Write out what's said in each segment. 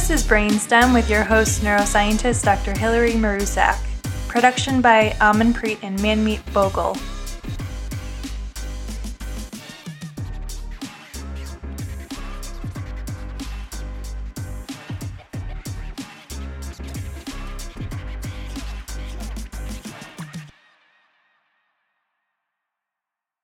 This is Brainstem with your host, neuroscientist Dr. Hilary Marusak. Production by Amanpreet and Manmeet Bhogal.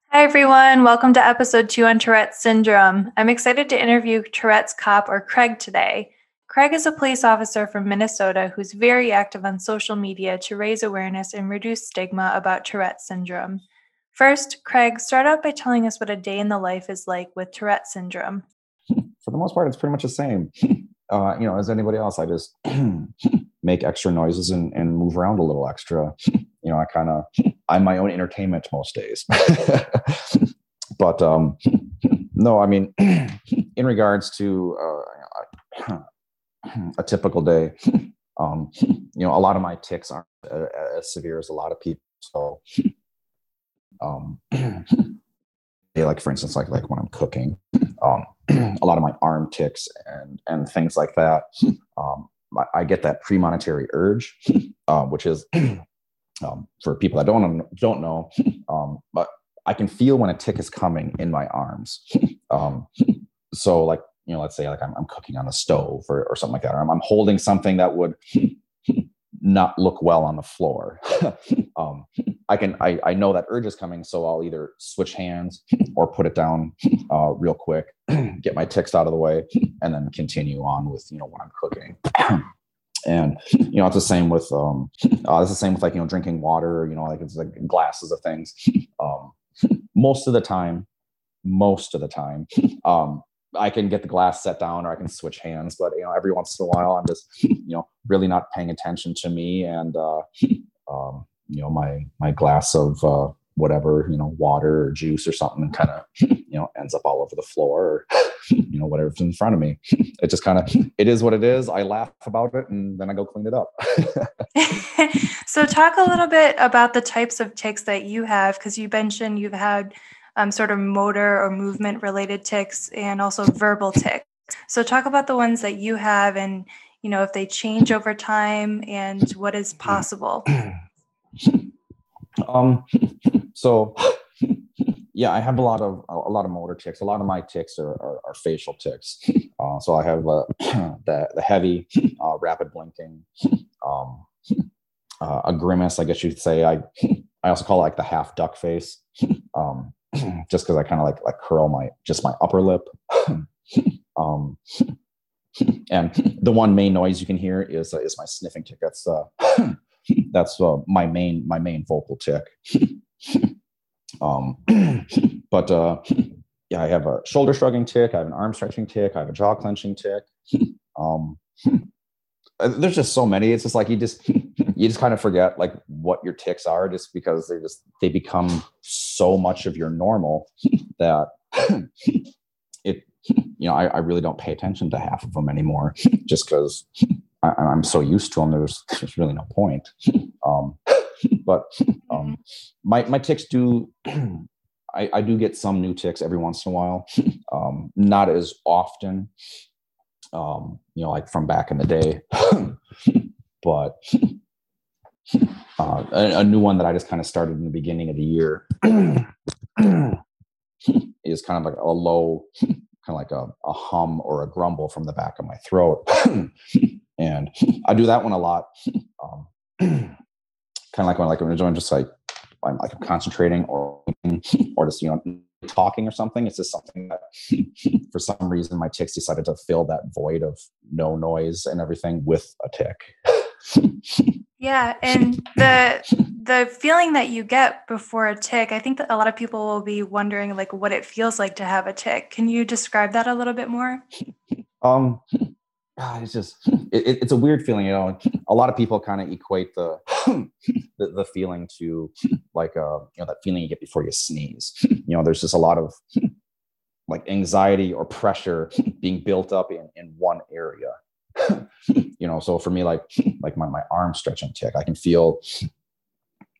Hi, everyone. Welcome to episode two on Tourette's syndrome. I'm excited to interview Tourette's cop or Craig today. Craig is a police officer from Minnesota who's very active on social media to raise awareness and reduce stigma about Tourette's syndrome. First, Craig, start out by telling us what a day in the life is like with Tourette's syndrome. For the most part, it's pretty much the same. Uh, you know, as anybody else, I just make extra noises and, and move around a little extra. You know, I kind of, I'm my own entertainment most days. but um, no, I mean, in regards to uh, a typical day, um, you know, a lot of my ticks aren't as severe as a lot of people. So, um, like for instance, like like when I'm cooking, um, a lot of my arm ticks and and things like that. Um, I, I get that premonitory urge, uh, which is um, for people that don't don't know, um, but I can feel when a tick is coming in my arms. Um, so like you know, let's say like I'm, I'm cooking on the stove or, or something like that, or I'm, I'm holding something that would not look well on the floor. um, I can I, I know that urge is coming, so I'll either switch hands or put it down uh, real quick, get my ticks out of the way, and then continue on with you know what I'm cooking. and you know it's the same with um, uh, it's the same with like you know drinking water. You know like it's like glasses of things. Um, most of the time, most of the time, um, I can get the glass set down or I can switch hands. But you know, every once in a while, I'm just you know really not paying attention to me and uh, um, you know my my glass of uh, whatever you know water or juice or something kind of you know ends up all over the floor or you know whatever's in front of me. It just kind of it is what it is. I laugh about it and then I go clean it up. so talk a little bit about the types of ticks that you have because you mentioned you've had um, sort of motor or movement related ticks and also verbal ticks. So talk about the ones that you have and you know if they change over time and what is possible. um so yeah i have a lot of a lot of motor ticks a lot of my ticks are, are, are facial ticks uh, so i have uh, the, the heavy uh, rapid blinking um, uh, a grimace i guess you'd say. I i also call it like the half duck face. Um, just because I kind of like like curl my just my upper lip. um, and the one main noise you can hear is uh, is my sniffing tick. That's uh, that's uh, my main my main vocal tick. um, but uh, yeah, I have a shoulder shrugging tick. I have an arm stretching tick. I have a jaw clenching tick. Um, uh, there's just so many. It's just like you just you just kind of forget like what your ticks are just because they just they become so much of your normal that it you know I, I really don't pay attention to half of them anymore just because I'm so used to them. There's there's really no point. Um, but um, my my ticks do. I, I do get some new ticks every once in a while, um, not as often um, you know, like from back in the day. but uh, a, a, new one that I just kind of started in the beginning of the year is kind of like a low, kind of like a, a hum or a grumble from the back of my throat. and I do that one a lot. Um, kind of like when like when I'm just like I'm like I'm concentrating or or just you know talking or something. It's just something that for some reason my ticks decided to fill that void of no noise and everything with a tick. yeah, and the the feeling that you get before a tick, I think that a lot of people will be wondering like what it feels like to have a tick. Can you describe that a little bit more? Um God, it's just it, it's a weird feeling, you know. A lot of people kind of equate the, the, the feeling to like uh you know that feeling you get before you sneeze. You know, there's just a lot of like anxiety or pressure being built up in in one area. you know, so for me, like like my my arm stretching tick, I can feel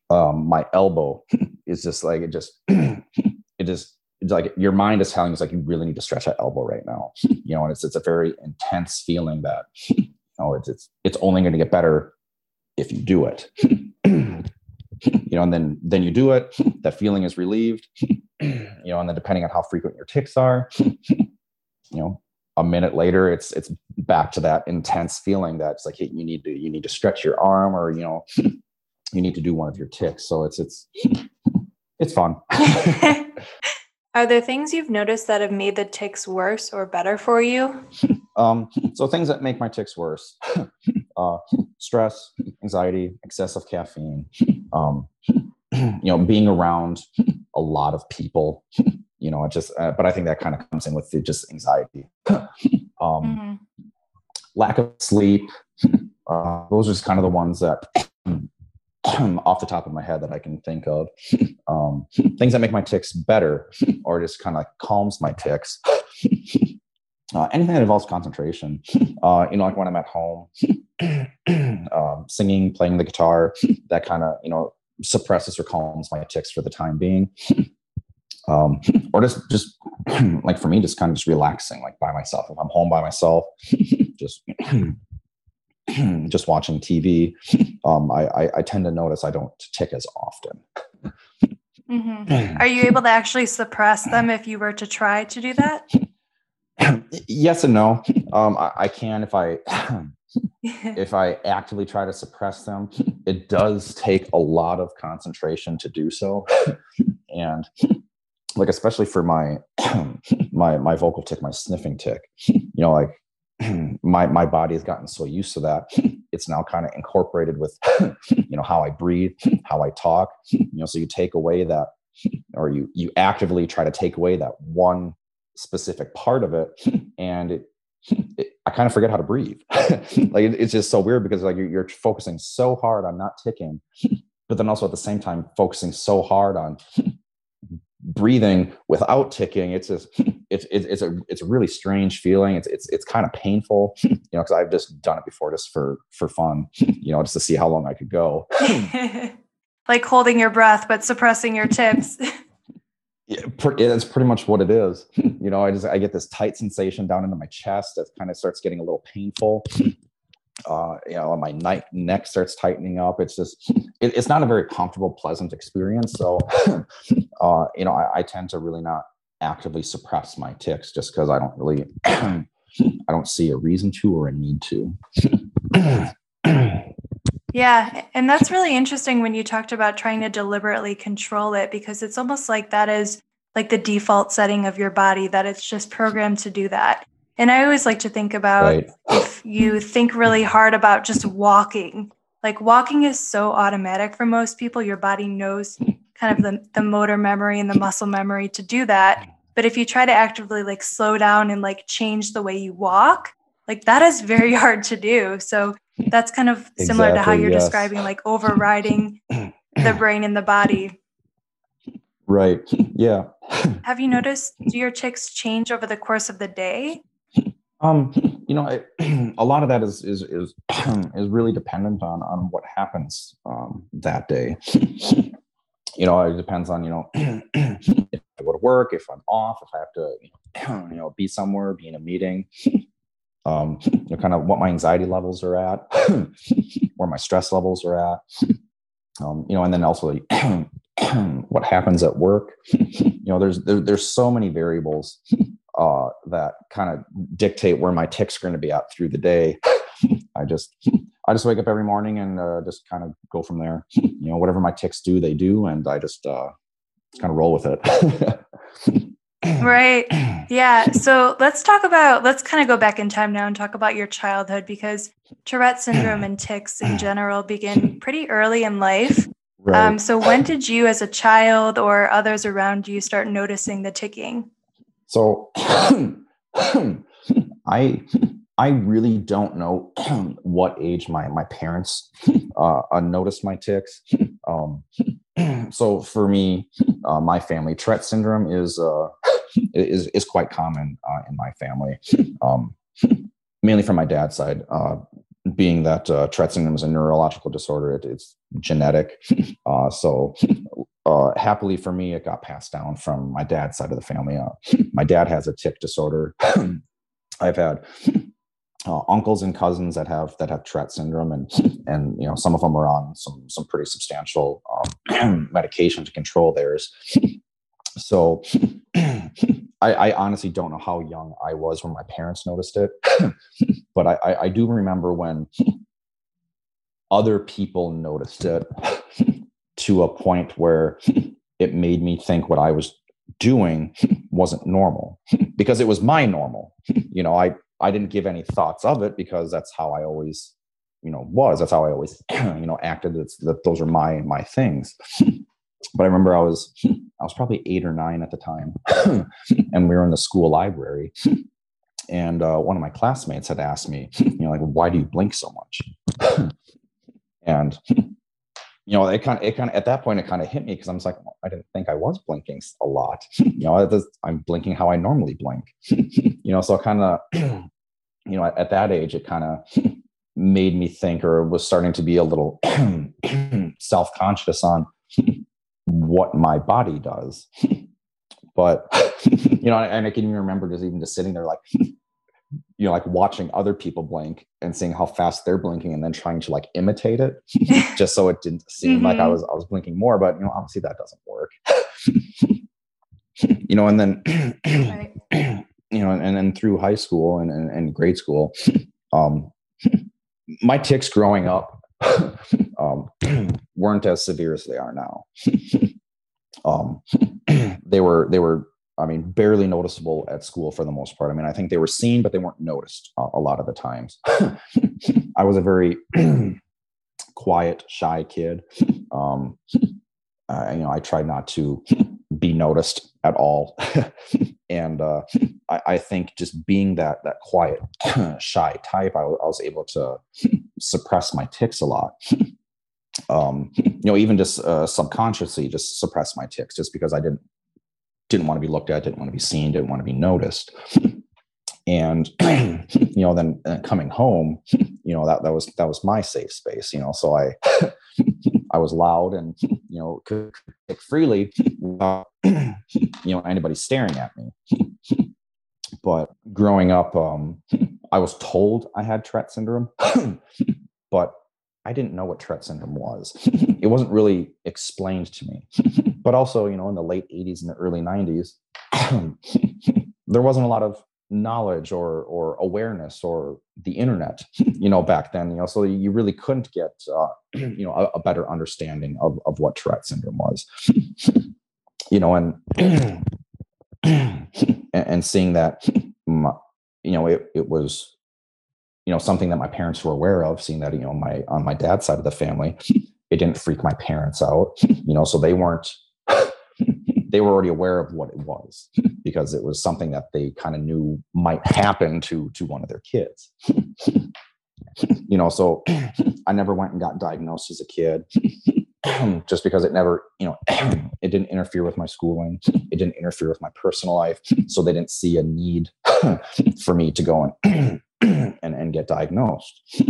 um my elbow is just like it just it just it's like your mind is telling it's like you really need to stretch that elbow right now. You know, and it's it's a very intense feeling that you know it's it's it's only going to get better if you do it. you know, and then then you do it. That feeling is relieved. you know, and then depending on how frequent your ticks are, you know, a minute later, it's it's back to that intense feeling that's like hey, you need to you need to stretch your arm or you know you need to do one of your tics. So it's it's it's fun. Are there things you've noticed that have made the tics worse or better for you? Um, so things that make my tics worse: uh, stress, anxiety, excessive caffeine. Um, you know, being around a lot of people. You know, it just. Uh, but I think that kind of comes in with the just anxiety. um, mm-hmm. Lack of sleep. Uh, those are just kind of the ones that off the top of my head that I can think of. Um, things that make my tics better or just kind of calms my tics. Uh, anything that involves concentration, uh, you know, like when I'm at home, um, singing, playing the guitar, that kind of, you know, suppresses or calms my tics for the time being. Um, or just, just like for me, just kind of just relaxing, like by myself. If I'm home by myself, just just watching TV, um, I, I, I, tend to notice I don't tick as often. Mm-hmm. Are you able to actually suppress them if you were to try to do that? yes and no. Um, I, I, can if I if I actively try to suppress them. It does take a lot of concentration to do so, and like especially for my my my vocal tic, my sniffing tic. You know, like my my body has gotten so used to that it's now kind of incorporated with you know how i breathe how i talk you know so you take away that or you you actively try to take away that one specific part of it and it, it i kind of forget how to breathe like it, it's just so weird because like you're, you're focusing so hard on not ticking but then also at the same time focusing so hard on breathing without ticking it's just it's it's a it's a really strange feeling. It's it's it's kind of painful you know because i've just done it before just for for fun you know just to see how long i could go. Like holding your breath but suppressing your tics. Yeah, that's pretty much what it is. You know, I just I get this tight sensation down into my chest that kind of starts getting a little painful uh, you know, my neck neck starts tightening up. It's just, it, it's not a very comfortable, pleasant experience. So, uh, you know, I, I, tend to really not actively suppress my tics just because I don't really, I don't see a reason to or a need to. yeah, and that's really interesting when you talked about trying to deliberately control it because it's almost like that is like the default setting of your body that it's just programmed to do that. And I always like to think about right. if you think really hard about just walking, like walking is so automatic for most people. Your body knows kind of the, the motor memory and the muscle memory to do that. But if you try to actively like slow down and like change the way you walk, like that is very hard to do. So that's kind of similar exactly, to how you're yes. describing like overriding the brain and the body. Right. Yeah. Have you noticed do your tics change over the course of the day? Um, you know, I, a lot of that is is is is really dependent on on what happens um, that day. you know, it depends on you know if I go to work, if I'm off, if I have to you know, you know be somewhere, be in a meeting. Um, you know, kind of what my anxiety levels are at, where my stress levels are at. Um, you know, and then also what happens at work. you know, there's there, there's so many variables uh, that kind of dictate where my tics are going to be at through the day. I just I just wake up every morning and uh, just kind of go from there. You know, whatever my tics do, they do, and I just uh, kind of roll with it. right. Yeah. So let's talk about let's kind of go back in time now and talk about your childhood because Tourette syndrome and tics in general begin pretty early in life. Right. Um, so when did you, as a child or others around you, start noticing the ticking? So I I really don't know what age my my parents uh, uh, noticed my tics. Um, so for me, uh, my family, Tourette syndrome is uh, is is quite common uh, in my family, um, mainly from my dad's side. Uh, being that Tourette syndrome is a neurological disorder, it, it's genetic. So uh, happily for me, it got passed down from my dad's side of the family. Uh, my dad has a tic disorder. I've had uh, uncles and cousins that have that have Tourette syndrome, and and you know some of them are on some some pretty substantial um, medication to control theirs. So I, I, honestly don't know how young I was when my parents noticed it, but I, I, I do remember when other people noticed it to a point where it made me think what I was doing wasn't normal because it was my normal. You know, I I didn't give any thoughts of it because that's how I always, you know, was. That's how I always, you know, acted. It's that those are my my things. But I remember I was I was probably eight or nine at the time, and we were in the school library, and uh, one of my classmates had asked me, you know, like, why do you blink so much? and you know, it kind of, it kind of, at that point, it kind of hit me because I was like, well, I didn't think I was blinking a lot. you know, I'm blinking how I normally blink. you know, so kind of, you know, at, at, that age, it kind of made me think, or was starting to be a little self conscious on what my body does. but you know, and I can even remember just even just sitting there like, you know, like watching other people blink and seeing how fast they're blinking and then trying to like imitate it just so it didn't seem mm-hmm. like I mm-hmm. was I was blinking more, but you know, obviously that doesn't work. you know, and then right. you know, and then through high school and, and, and grade school, um my tics growing up um weren't as severe as they are now. um they were they were I mean, barely noticeable at school for the most part. I mean, I think they were seen, but they weren't noticed a, lot of the times. I was a very quiet, shy kid. Um, you know, I tried not to be noticed at all, and uh, I, I, think just being that that quiet, shy type, I, I was able to suppress my tics a lot. Um, you know, even just uh, subconsciously, just suppress my tics, just because I didn't didn't want to be looked at, didn't want to be seen, didn't want to be noticed. And you know, then uh, coming home, you know that that was that was my safe space. You know, so I I was loud and you know could freely without you know anybody staring at me. But growing up, um, I was told I had Tourette syndrome, but I didn't know what Tourette syndrome was. it wasn't really explained to me. but also, you know, in the late 80s and the early 90s, there wasn't a lot of knowledge or or awareness or the internet you know back then you know so you really couldn't get uh, you know a, a, better understanding of of what tourette syndrome was you know and and seeing that you know it, it was you know something that my parents were aware of seeing that you know my on my dad's side of the family it didn't freak my parents out you know so they weren't they were already aware of what it was because it was something that they kind of knew might happen to to one of their kids. You know so i never went and got diagnosed as a kid just because it never you know it didn't interfere with my schooling it didn't interfere with my personal life so they didn't see a need for me to go and and and get diagnosed.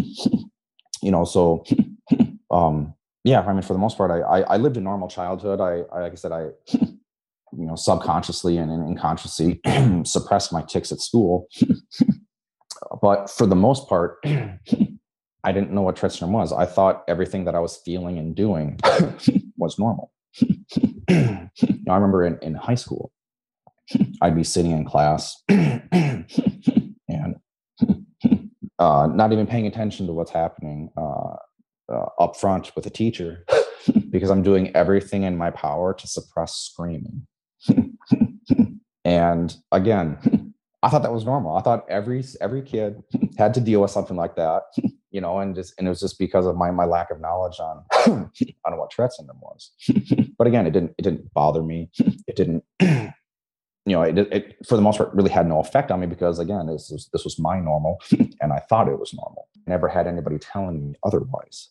You know so um yeah i mean for the most part i i, I lived a normal childhood. I, I, like i said i you know subconsciously and, and unconsciously suppressed my tics at school. But for the most part i didn't know what Tourette syndrome was. I thought everything that i was feeling and doing was normal. I remember in, in high school i'd be sitting in class and uh, not even paying attention to what's happening uh, uh, up front with a teacher because I'm doing everything in my power to suppress screaming. and again, I thought that was normal. I thought every every kid had to deal with something like that, you know, and just and it was just because of my my lack of knowledge on on what Tourette syndrome was. but again, it didn't it didn't bother me. It didn't you know, it, it, for the most part really had no effect on me because again, this was, this was my normal and I thought it was normal. I never had anybody telling me otherwise.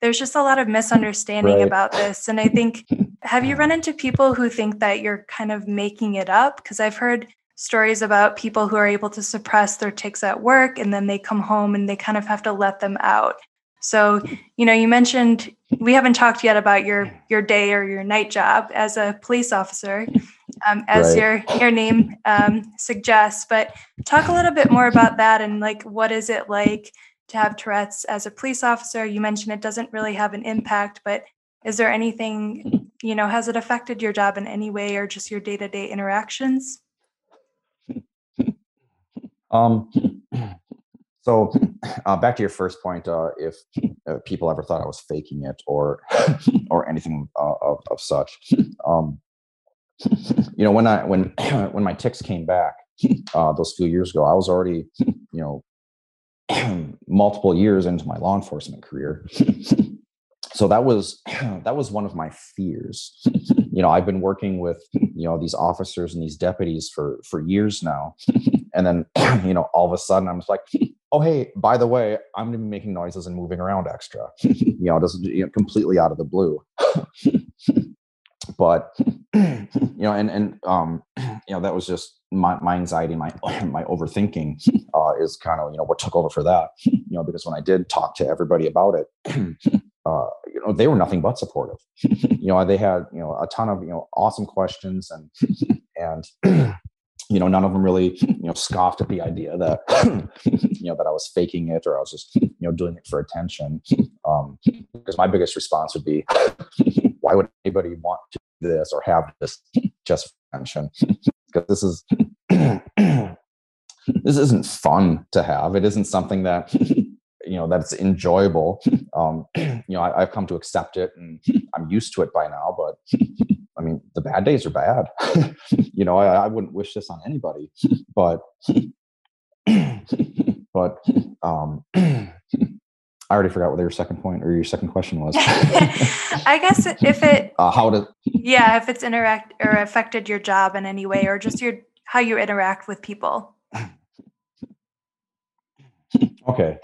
There's just a lot of misunderstanding right. about this. And I think, have you run into people who think that you're kind of making it up? Because I've heard stories about people who are able to suppress their tics at work and then they come home and they kind of have to let them out. So, you know, you mentioned we haven't talked yet about your your day or your night job as a police officer, um, as right. your your name um, suggests. But talk a little bit more about that and like what is it like to have Tourette's as a police officer? You mentioned it doesn't really have an impact, but is there anything you know has it affected your job in any way or just your day to day interactions? Um, so uh, back to your first point, uh, if uh, people ever thought I was faking it or or anything uh, of, of, such, um, you know, when I when when my tics came back uh, those few years ago, I was already you know multiple years into my law enforcement career. So that was that was one of my fears. You know, I've been working with you know these officers and these deputies for for years now, and then you know all of a sudden I'm just like, oh hey, by the way, I'm gonna be making noises and moving around extra. you know, just you know, completely out of the blue. But you know, and and um, you know that was just my, my anxiety, my my overthinking uh, is kind of you know what took over for that. You know, because when I did talk to everybody about it, uh, you know they were nothing but supportive. you know, they had you know a ton of you know awesome questions and and you know, none of them really, you know, scoffed at the idea that, you know, that I was faking it or I was just, you know, doing it for attention. Um, because my biggest response would be, why would anybody want to do this or have this just for attention? because this is, this isn't fun to have. It isn't something that, you know, that's enjoyable. Um, you know, I, I've come to accept it and I'm used to it by now, but I mean, the bad days are bad. you know, I, I, wouldn't wish this on anybody, but, but, um, I already forgot what your second point or your second question was. I guess if it, uh, how to, yeah, if it's interact or affected your job in any way, or just your how you interact with people. okay,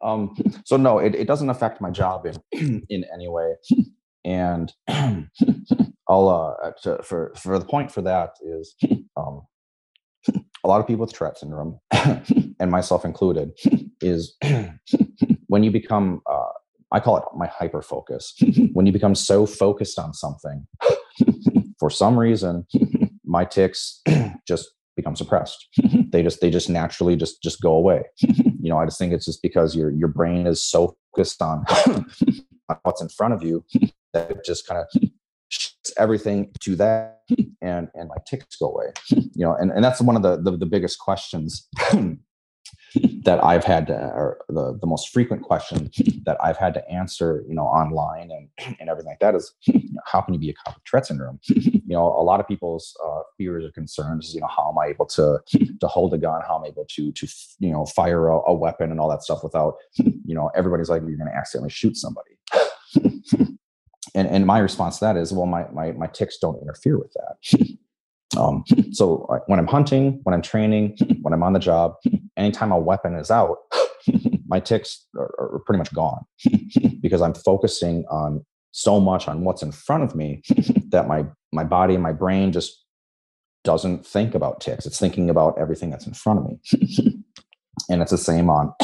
um, so no, it, it doesn't affect my job in in any way, and I'll uh, to, for for the point for that is um, a lot of people with Tourette syndrome, and myself included, is when you become uh, I call it my hyper focus. when you become so focused on something, for some reason, my tics just become suppressed. they just they just naturally just just go away. you know, I just think it's just because your your brain is so focused on what's in front of you that it just kind of shifts everything to that and and my tics go away you know and, and that's one of the the, the biggest questions that I've had to, or the, the most frequent question that I've had to answer, you know, online and, and everything like that is, how can you be a cop with Tourette syndrome? You know, a lot of people's uh, fears or concerns is, you know, how am I able to to hold a gun? How am I able to to you know fire a, a weapon and all that stuff without, you know, everybody's like you're going to accidentally shoot somebody and and my response to that is well my my, my tics don't interfere with that um, so when i'm hunting when i'm training when i'm on the job anytime a weapon is out my ticks are, are pretty much gone because i'm focusing on so much on what's in front of me that my my body and my brain just doesn't think about ticks. it's thinking about everything that's in front of me and it's the same on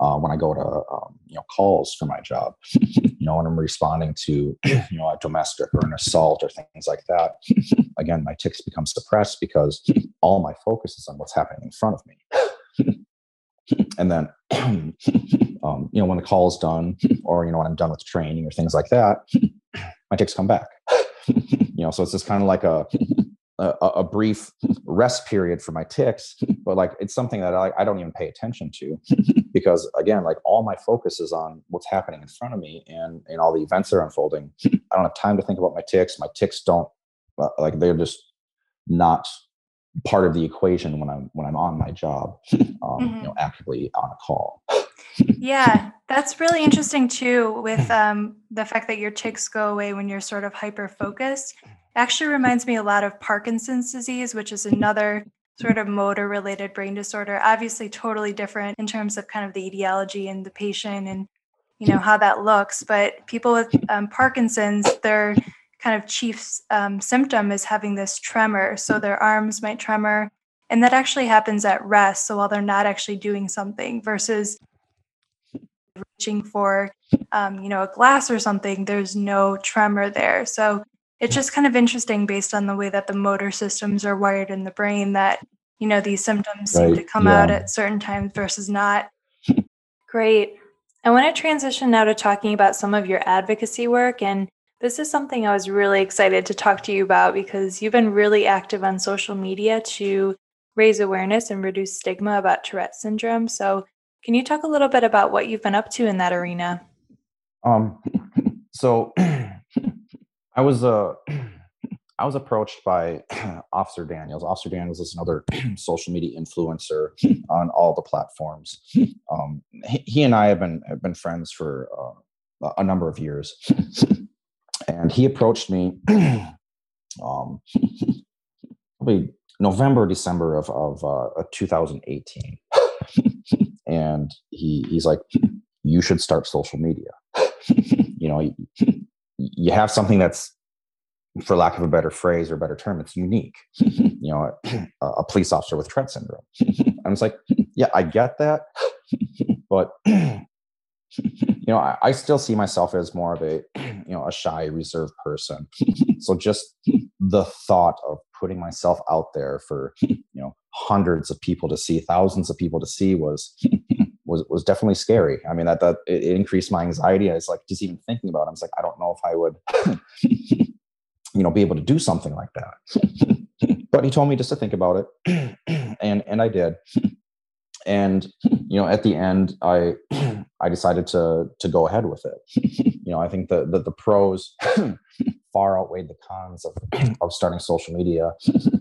uh, when I go to um, you know calls for my job. Know, when I'm responding to you know a domestic or an assault or things like that. Again, my tics become suppressed because all my focus is on what's happening in front of me. and then um, you know when the call is done, or you know when I'm done with training or things like that, my tics come back. you know, so it's just kind of like a a, a, brief rest period for my tics, but like it's something that I, I don't even pay attention to because again, like all my focus is on what's happening in front of me and and all the events that are unfolding. I don't have time to think about my tics. My tics don't uh, like they're just not part of the equation when I'm when I'm on my job, um, mm-hmm. you know, actively on a call. yeah, that's really interesting too. With um, the fact that your tics go away when you're sort of hyper focused actually reminds me a lot of Parkinson's disease, which is another sort of motor related brain disorder. Obviously, totally different in terms of kind of the etiology and the patient and you know how that looks. But people with um, Parkinson's, their kind of chief um, symptom is having this tremor. So their arms might tremor, and that actually happens at rest. So while they're not actually doing something, versus reaching for, um, you know, a glass or something, there's no tremor there. So it's just kind of interesting based on the way that the motor systems are wired in the brain that, you know, these symptoms right. seem to come yeah. out at certain times versus not. Great. I want to transition now to talking about some of your advocacy work. And this is something I was really excited to talk to you about because you've been really active on social media to raise awareness and reduce stigma about Tourette syndrome. So, can you talk a little bit about what you've been up to in that arena? Um, so I was uh, I was approached by Officer Daniels. Officer Daniels is another social media influencer on all the platforms. Um, he, he, and I have been have been friends for uh, a number of years, and he approached me um, probably November, December of of uh, 2018, and he he's like, "You should start social media." you know, you, have something that's, for lack of a better phrase or better term, it's unique. you know, a, a police officer with Tourette syndrome. I was like, "Yeah, I get that, but." you know, I, I, still see myself as more of a, you know, a shy, reserved person. so just the thought of putting myself out there for, you know, hundreds of people to see, thousands of people to see was, was, was definitely scary. I mean, that, that it, increased my anxiety. I was like, just even thinking about it, I was like, I don't know if I would, you know, be able to do something like that. but he told me just to think about it. and, and I did and you know at the end i i decided to to go ahead with it you know i think the the, the pros far outweighed the cons of of starting social media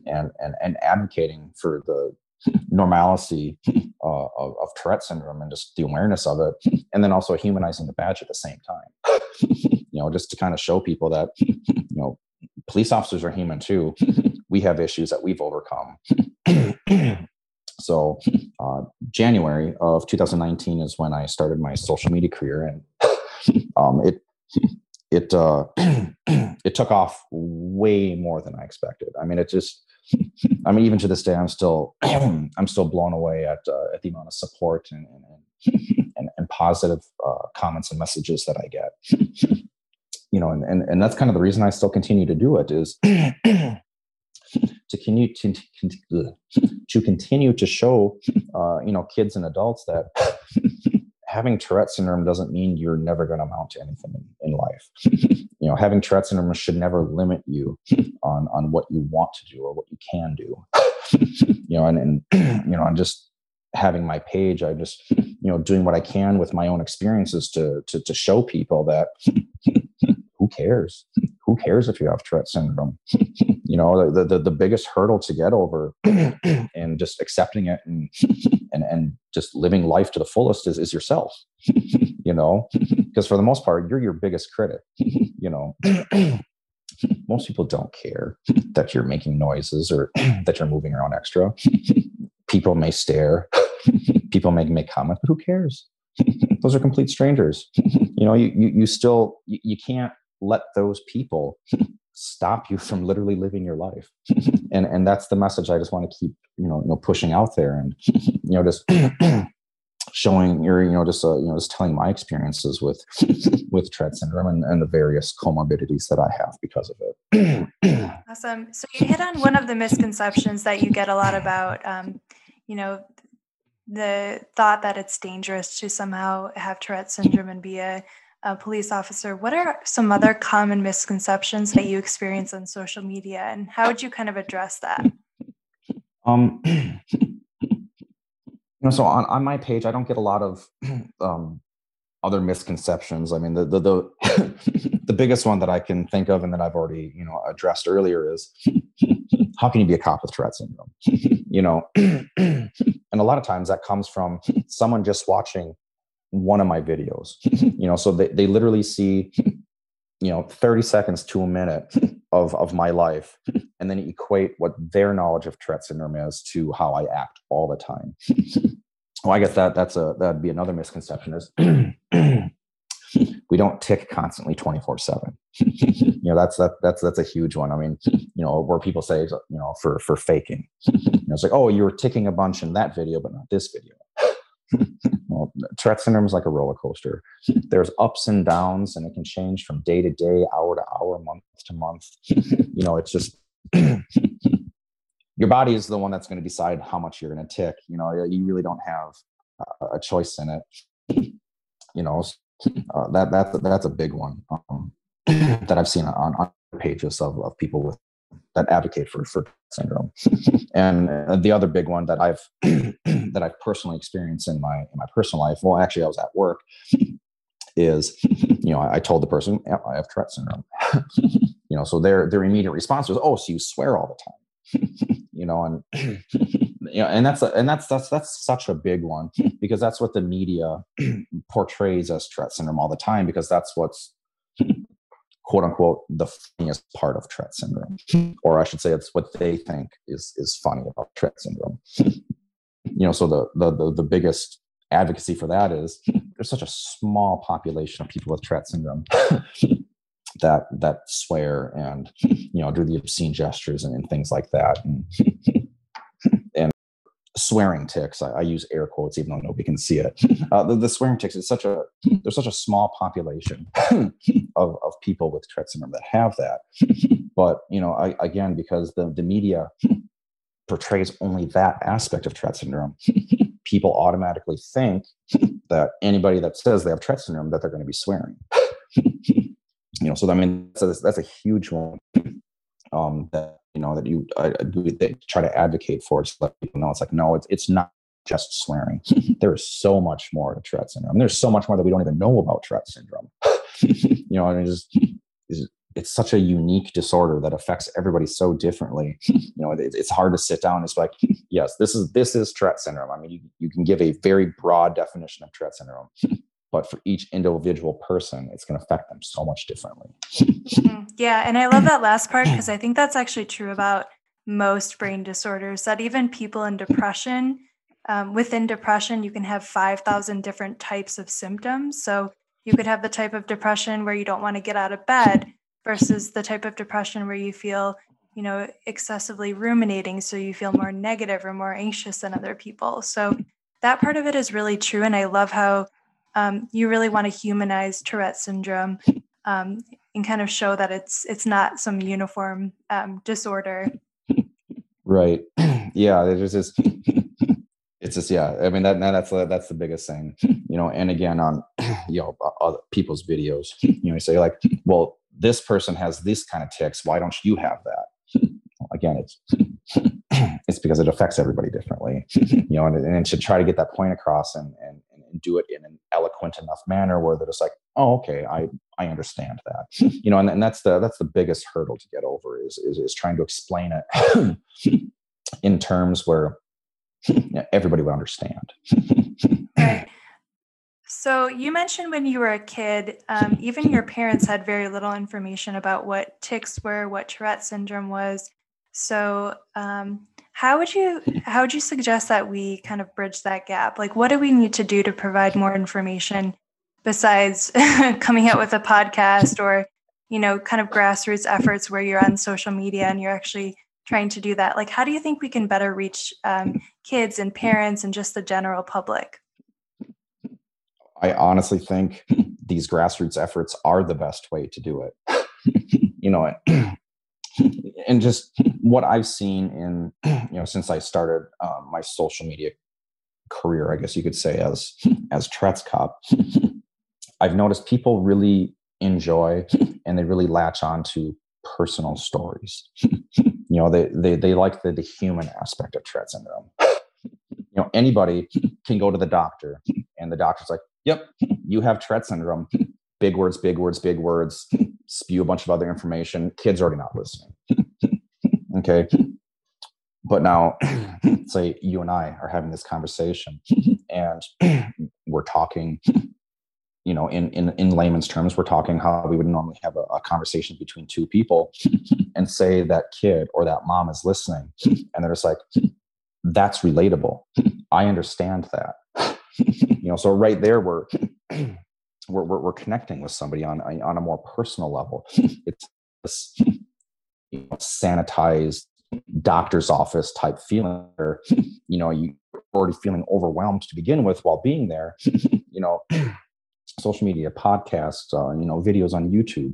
and and and advocating for the normalcy uh, of, of Tourette syndrome and just the awareness of it, and then also humanizing the badge at the same time. you know, just to kind of show people that you know police officers are human too. We have issues that we've overcome. So, uh, January of 2019 is when I started my social media career, and um, it it uh, it took off way more than I expected. I mean, it just I mean, even to this day, I'm still I'm still blown away at uh, at the amount of support and and, and, and positive uh, comments and messages that I get. You know, and, and and that's kind of the reason I still continue to do it is to continue to, to continue to show uh, you know kids and adults that having Tourette syndrome doesn't mean you're never going to amount to anything in, life. you know, having Tourette syndrome should never limit you on on what you want to do or what you can do. you know, and, and you know, I'm just having my page. I'm just you know doing what I can with my own experiences to to to show people that who cares? Cares if you have Tourette syndrome? you know, the, the, the biggest hurdle to get over and just accepting it and, and, and just living life to the fullest is, is yourself, you know, because for the most part, you're your biggest critic, you know. most people don't care that you're making noises or that you're moving around extra. People may stare, people may make comments, but who cares? Those are complete strangers. You know, you, you, you still, you, you can't let those people stop you from literally living your life. And and that's the message i just want to keep you know you know pushing out there and you know just showing your you know just uh, you know just telling my experiences with with Tourette syndrome and, and the various comorbidities that i have because of it. Awesome. So you hit on one of the misconceptions that you get a lot about um, you know the thought that it's dangerous to somehow have Tourette syndrome and be a a police officer, what are some other common misconceptions that you experience on social media, and how would you kind of address that? Um, you know, so on, on my page, I don't get a lot of um, other misconceptions. I mean, the the the, the biggest one that I can think of, and that I've already you know addressed earlier, is how can you be a cop with Tourette syndrome? you know, and a lot of times that comes from someone just watching one of my videos you know so they, they literally see you know 30 seconds to a minute of of my life and then equate what their knowledge of Tourette syndrome is to how I act all the time. well, I guess that that's a that'd be another misconception is we don't tick constantly 24 7 you know that's that that's that's a huge one. I mean you know where people say you know for for faking. You know, it's like oh you were ticking a bunch in that video but not this video well, Tourette syndrome is like a roller coaster. There's ups and downs, and it can change from day to day, hour to hour, month to month. you know, it's just your body is the one that's going to decide how much you're going to tick. You know, you really don't have a choice in it. You know, uh, that that that's a big one um, that I've seen on, on pages of, of people with that advocate for for syndrome. and uh, the other big one that I've that I've personally experienced in my in my personal life, well, actually, I was at work, is you know I, I told the person I have Tourette syndrome. you know, so their their immediate response was, "Oh, so you swear all the time." you know, and you know, and that's a, and that's that's that's such a big one because that's what the media portrays as Tourette syndrome all the time because that's what's quote unquote the funniest part of Tourette syndrome, or I should say, it's what they think is is funny about Tourette syndrome. you know, so the, the the the biggest advocacy for that is there's such a small population of people with Tourette syndrome that that swear and you know do the obscene gestures and, and things like that and, and swearing ticks. I, I, use air quotes even though nobody can see it. Uh, the, the, swearing ticks is such a there's such a small population of, of people with Tourette syndrome that have that. But you know I, again because the, the media portrays only that aspect of Tourette syndrome people automatically think that anybody that says they have Tourette syndrome that they're going to be swearing. You know so i mean that's a, that's a huge one um that you know that you uh, I, they try to advocate for to let people know it's like no it's it's not just swearing. There is so much more to Tourette syndrome. There's so much more that we don't even know about Tourette syndrome. You know and it's it's, it's such a unique disorder that affects everybody so differently. You know it, it's hard to sit down it's like yes this is this is Tourette syndrome. I mean you, you can give a very broad definition of Tourette syndrome but for each individual person it's going to affect them so much differently. Mm-hmm. yeah and i love that last part because i think that's actually true about most brain disorders that even people in depression um, within depression you can have 5000 different types of symptoms. So you could have the type of depression where you don't want to get out of bed versus the type of depression where you feel you know excessively ruminating so you feel more negative or more anxious than other people. So that part of it is really true and i love how um, you really want to humanize Tourette syndrome um, and kind of show that it's it's not some uniform um, disorder. Right. Yeah. There's just it's just yeah. I mean that that's the, that's the biggest thing, you know. And again, on you know other people's videos, you know, you say like, well, this person has this kind of ticks. Why don't you have that? Again, it's it's because it affects everybody differently, you know, and, and to try to get that point across and, do it in an eloquent enough manner where they're just like, oh, okay, I I understand that. you know, and, and that's the that's the biggest hurdle to get over is is, is trying to explain it in terms where everybody would understand. So you mentioned when you were a kid, um, even your parents had very little information about what tics were, what Tourette syndrome was. So um, how would you how would you suggest that we kind of bridge that gap? Like what do we need to do to provide more information besides coming out with a podcast or you know kind of grassroots efforts where you're on social media and you're actually trying to do that? Like how do you think we can better reach um, kids and parents and just the general public? I honestly think these grassroots efforts are the best way to do it. You know and just what I've seen in you know since I started um, my social media career, I guess you could say as as Tourette's cop, I've noticed people really enjoy and they really latch on to personal stories. you know, they they they like the the human aspect of Tourette syndrome. You know, anybody can go to the doctor and the doctor's like, "Yep, you have Tourette syndrome." Big words, big words, big words spew a bunch of other information. Kids already not listening. okay. But now, say you and I are having this conversation and we're talking, you know, in, in, in layman's terms, we're talking how we would normally have a, a conversation between two people and say that kid or that mom is listening and they're just like, that's relatable. I understand that. you know, so right there, we're we're, we're, we're connecting with somebody on on a more personal level. it's this you know, sanitized doctor's office type feeling where you know you're already feeling overwhelmed to begin with while being there you know social media podcasts uh, you know videos on youtube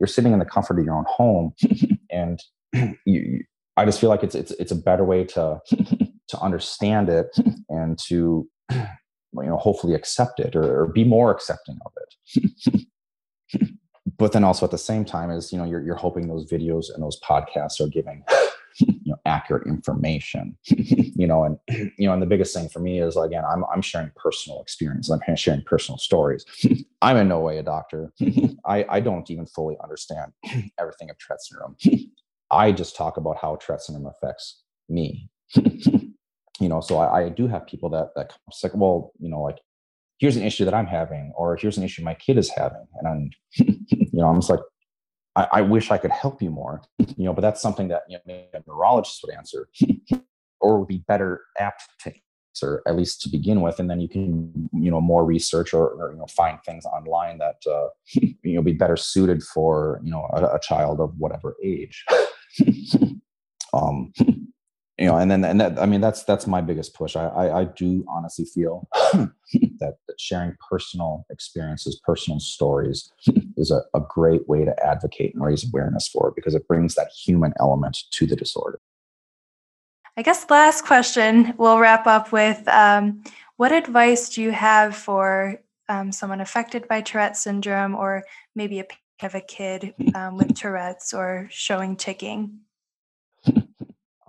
you're sitting in the comfort of your own home and you, i just feel like it's it's it's a better way to to understand it and to you know hopefully accept it or, or be more accepting of it. But then also at the same time is you know you're, you're hoping those videos and those podcasts are giving you know accurate information you know and you know and the biggest thing for me is again i'm, I'm sharing personal experience. I'm sharing personal stories. I'm in no way a doctor. I i don't even fully understand everything of Tourette syndrome. I just talk about how Tourette syndrome affects me you know so I, I do have people that that come sick well you know like here's an issue that i'm having or here's an issue my kid is having and i'm you know i'm just like I, I, wish I could help you more, you know, but that's something that you know, a neurologist would answer or would be better apt to answer, at least to begin with. And then you can, you know, more research or, or you know, find things online that, uh, you know, be better suited for, you know, a, a child of whatever age. um, you know, and then and that I mean that's that's my biggest push. I I, I do honestly feel that, that sharing personal experiences, personal stories, is a, a great way to advocate and raise awareness for it because it brings that human element to the disorder. I guess last question we'll wrap up with: um, What advice do you have for um, someone affected by Tourette syndrome, or maybe a of a kid um, with Tourette's or showing ticking?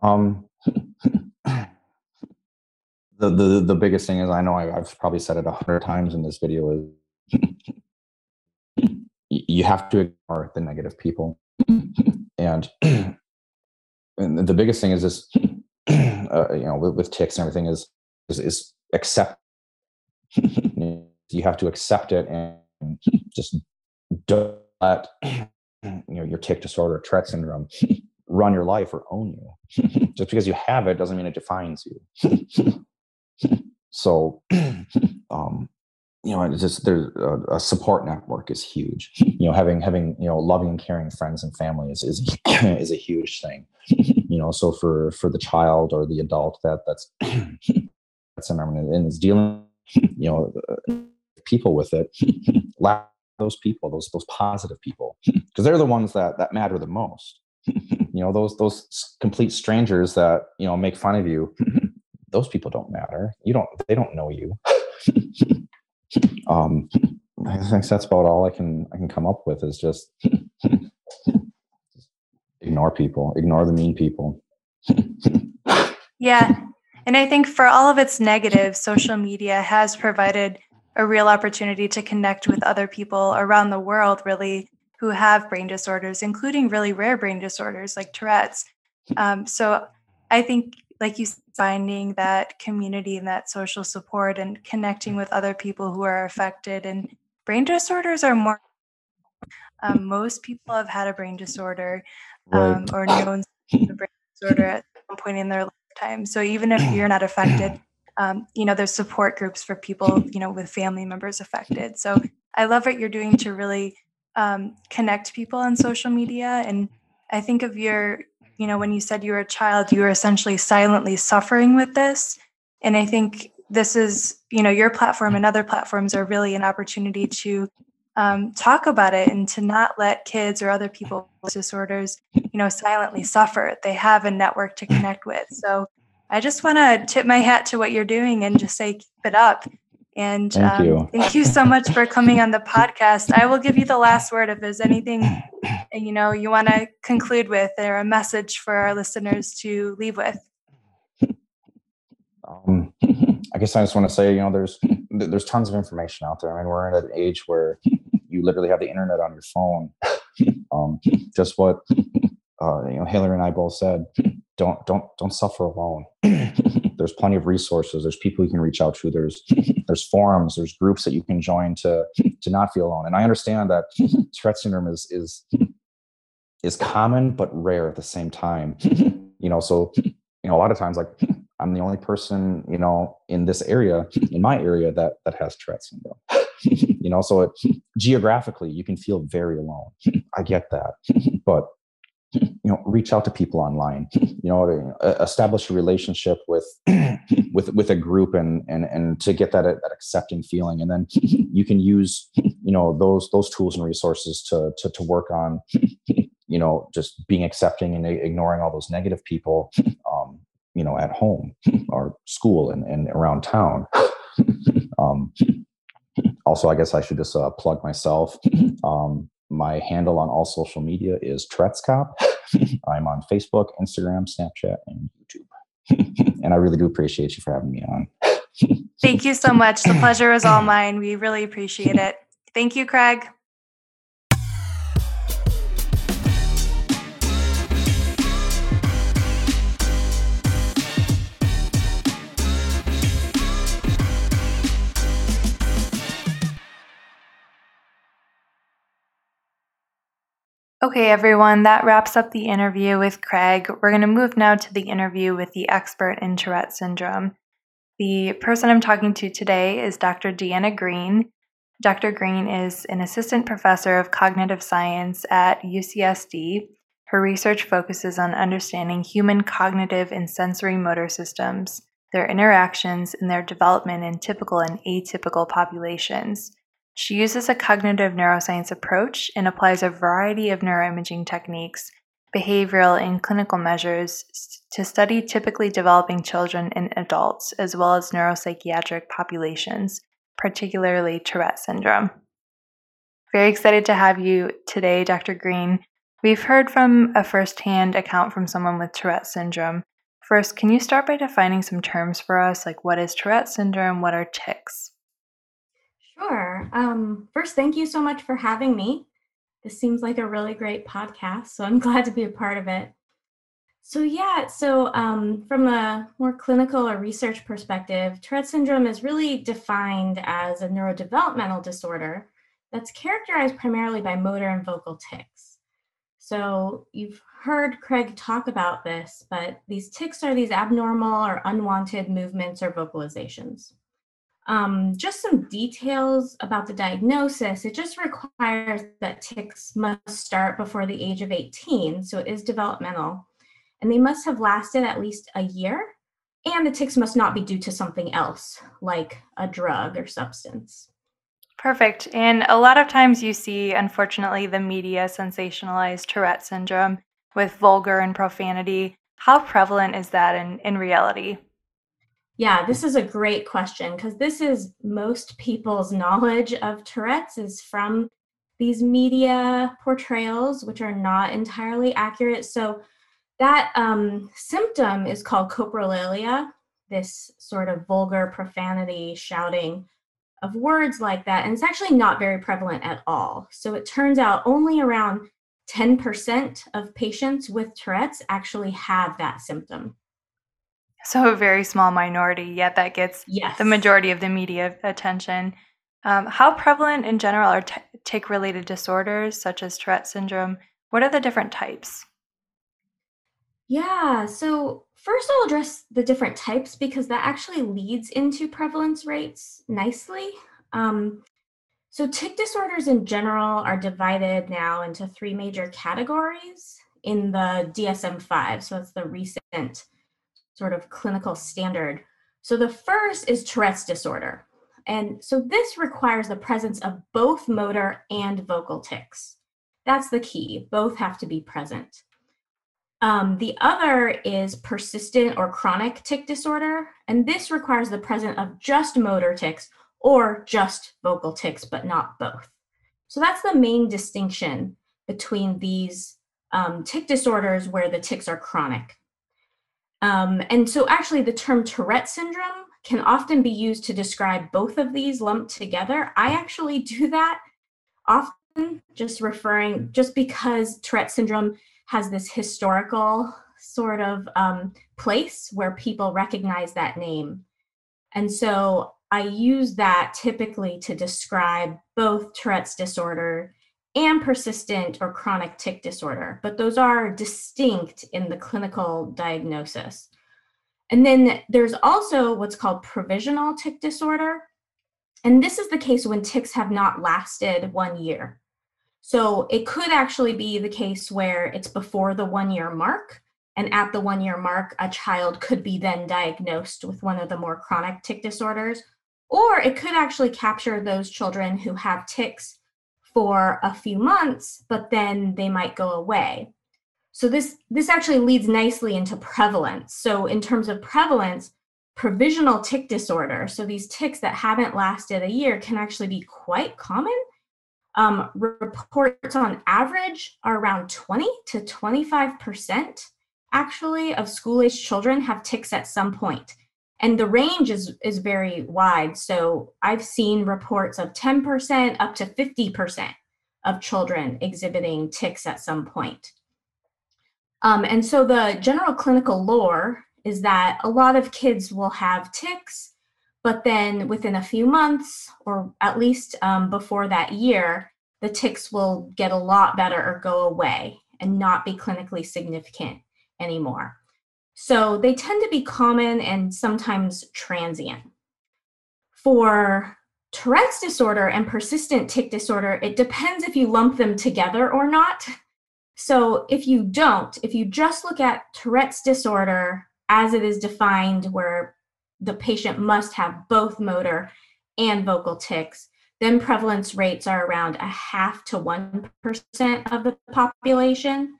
Um, the, the the biggest thing is I know I've probably said it a hundred times in this video is you have to ignore the negative people. And and the biggest thing is this uh, you know with, with tics and everything is is, is accept you have to accept it and just don't let you know your tic disorder Tourette syndrome run your life or own you. Just because you have it doesn't mean it defines you. so, um, you know, it's just there's a, a, support network is huge. You know, having having you know loving caring friends and family is is is a huge thing. You know, so for for the child or the adult that that's that's and is dealing, you know, people with it. Those people, those those positive people, because they're the ones that that matter the most you know those those complete strangers that you know make fun of you those people don't matter. You don't they don't know you. Um i think that's about all i can i can come up with is just ignore people ignore the mean people. Yeah and i think for all of its negatives social media has provided a real opportunity to connect with other people around the world really who have brain disorders, including really rare brain disorders like Tourette's. Um, so I think, like you, finding that community and that social support and connecting with other people who are affected and brain disorders are more. Um, most people have had a brain disorder um, right. or known a brain disorder at some point in their lifetime. So even if you're not affected, um, you know, there's support groups for people, you know, with family members affected. So I love what you're doing to really um, connect people on social media. And I think of your, you know, when you said you were a child, you were essentially silently suffering with this. And I think this is, you know, your platform and other platforms are really an opportunity to um, talk about it and to not let kids or other people with disorders, you know, silently suffer. They have a network to connect with. So I just want to tip my hat to what you're doing and just say, keep it up. And thank um, you. thank you so much for coming on the podcast. I will give you the last word if there's anything you know you want to conclude with or a message for our listeners to leave with. Um, I guess I just want to say, you know, there's there's tons of information out there. I mean, we're in an age where you literally have the internet on your phone. Um, just what uh, you know, Hilary and I both said, don't don't don't suffer alone. There's plenty of resources. There's people you can reach out to. There's there's forums. There's groups that you can join to to not feel alone. And I understand that Tourette syndrome is is is common but rare at the same time. You know, so you know a lot of times like I'm the only person you know in this area in my area that that has Tourette syndrome. you know, so it, geographically you can feel very alone. I get that, but you know reach out to people online you know establish a relationship with with with a group and and and to get that that accepting feeling. And then you can use you know those those tools and resources to to, to work on you know just being accepting and ignoring all those negative people um you know at home or school and, and around town. Um also i guess i should just uh, plug myself. Um my handle on all social media is Tourette's Cop. I'm on Facebook, Instagram, Snapchat, and YouTube. and I really do appreciate you for having me on. Thank you so much. The pleasure is all mine. We really appreciate it. Thank you, Craig. Okay, everyone, that wraps up the interview with Craig. We're going to move now to the interview with the expert in Tourette syndrome. The person I'm talking to today is Dr. Deanna Greene. Dr. Greene is an assistant professor of cognitive science at UCSD. Her research focuses on understanding human cognitive and sensory motor systems, their interactions, and their development in typical and atypical populations. She uses a cognitive neuroscience approach and applies a variety of neuroimaging techniques, behavioral, and clinical measures to study typically developing children and adults, as well as neuropsychiatric populations, particularly Tourette syndrome. Very excited to have you today, Dr. Greene. We've heard from a firsthand account from someone with Tourette syndrome. First, can you start by defining some terms for us, like what is Tourette syndrome, what are tics? Sure. Um, first, thank you so much for having me. This seems like a really great podcast, so I'm glad to be a part of it. So, yeah, so um, from a more clinical or research perspective, Tourette syndrome is really defined as a neurodevelopmental disorder that's characterized primarily by motor and vocal tics. So, you've heard Craig talk about this, but these tics are these abnormal or unwanted movements or vocalizations. Um, just some details about the diagnosis. It just requires that tics must start before the age of 18, so it is developmental. And they must have lasted at least a year, and the tics must not be due to something else, like a drug or substance. Perfect. And a lot of times you see, unfortunately, the media sensationalize Tourette syndrome with vulgar and profanity. How prevalent is that in, in reality? Yeah, this is a great question because this is most people's knowledge of Tourette's is from these media portrayals, which are not entirely accurate. So, that um, symptom is called coprolalia, this sort of vulgar profanity shouting of words like that. And it's actually not very prevalent at all. So, it turns out only around 10% of patients with Tourette's actually have that symptom. So a very small minority, yet that gets yes. the majority of the media attention. Um, how prevalent in general are t- tic related disorders such as Tourette syndrome? What are the different types? Yeah, so first I'll address the different types because that actually leads into prevalence rates nicely. Um, so, tic disorders in general are divided now into three major categories in the DSM 5. So, it's the recent sort of clinical standard. So the first is Tourette's disorder. And so this requires the presence of both motor and vocal tics. That's the key. Both have to be present. Um, the other is persistent or chronic tic disorder. And this requires the presence of just motor tics or just vocal tics, but not both. So that's the main distinction between these um, tic disorders where the tics are chronic. Um, and so, actually, the term Tourette syndrome can often be used to describe both of these lumped together. I actually do that often, just referring, just because Tourette syndrome has this historical sort of um, place where people recognize that name. And so I use that typically to describe both Tourette's disorder and persistent or chronic tic disorder, but those are distinct in the clinical diagnosis. And then there's also what's called provisional tic disorder. And this is the case when tics have not lasted one year. So it could actually be the case where it's before the one year mark. And at the one year mark, a child could be then diagnosed with one of the more chronic tic disorders. Or it could actually capture those children who have tics for a few months, but then they might go away. So this this actually leads nicely into prevalence. So in terms of prevalence, provisional tic disorder, so these tics that haven't lasted a year can actually be quite common. Um, reports on average are around 20 to 25% actually of school-aged children have tics at some point. And the range is, is very wide. So I've seen reports of 10% up to 50% of children exhibiting tics at some point. Um, and so the general clinical lore is that a lot of kids will have tics, but then within a few months, or at least um, before that year, the tics will get a lot better or go away and not be clinically significant anymore. So they tend to be common and sometimes transient. For Tourette's disorder and persistent tic disorder, it depends if you lump them together or not. So if you don't, if you just look at Tourette's disorder as it is defined, where the patient must have both motor and vocal tics, then prevalence rates are around a half to 1% of the population.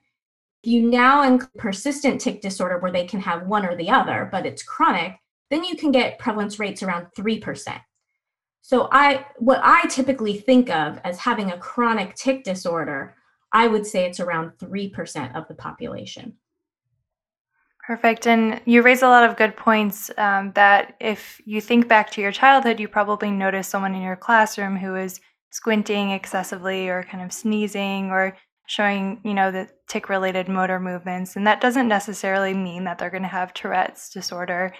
You now include persistent tic disorder where they can have one or the other, but it's chronic, then you can get prevalence rates around 3%. So I what I typically think of as having a chronic tic disorder I would say it's around 3% of the population. Perfect. And you raise a lot of good points um, that if you think back to your childhood, you probably noticed someone in your classroom who is squinting excessively or kind of sneezing or showing, you know, the tic related motor movements. And that doesn't necessarily mean that they're going to have Tourette's disorder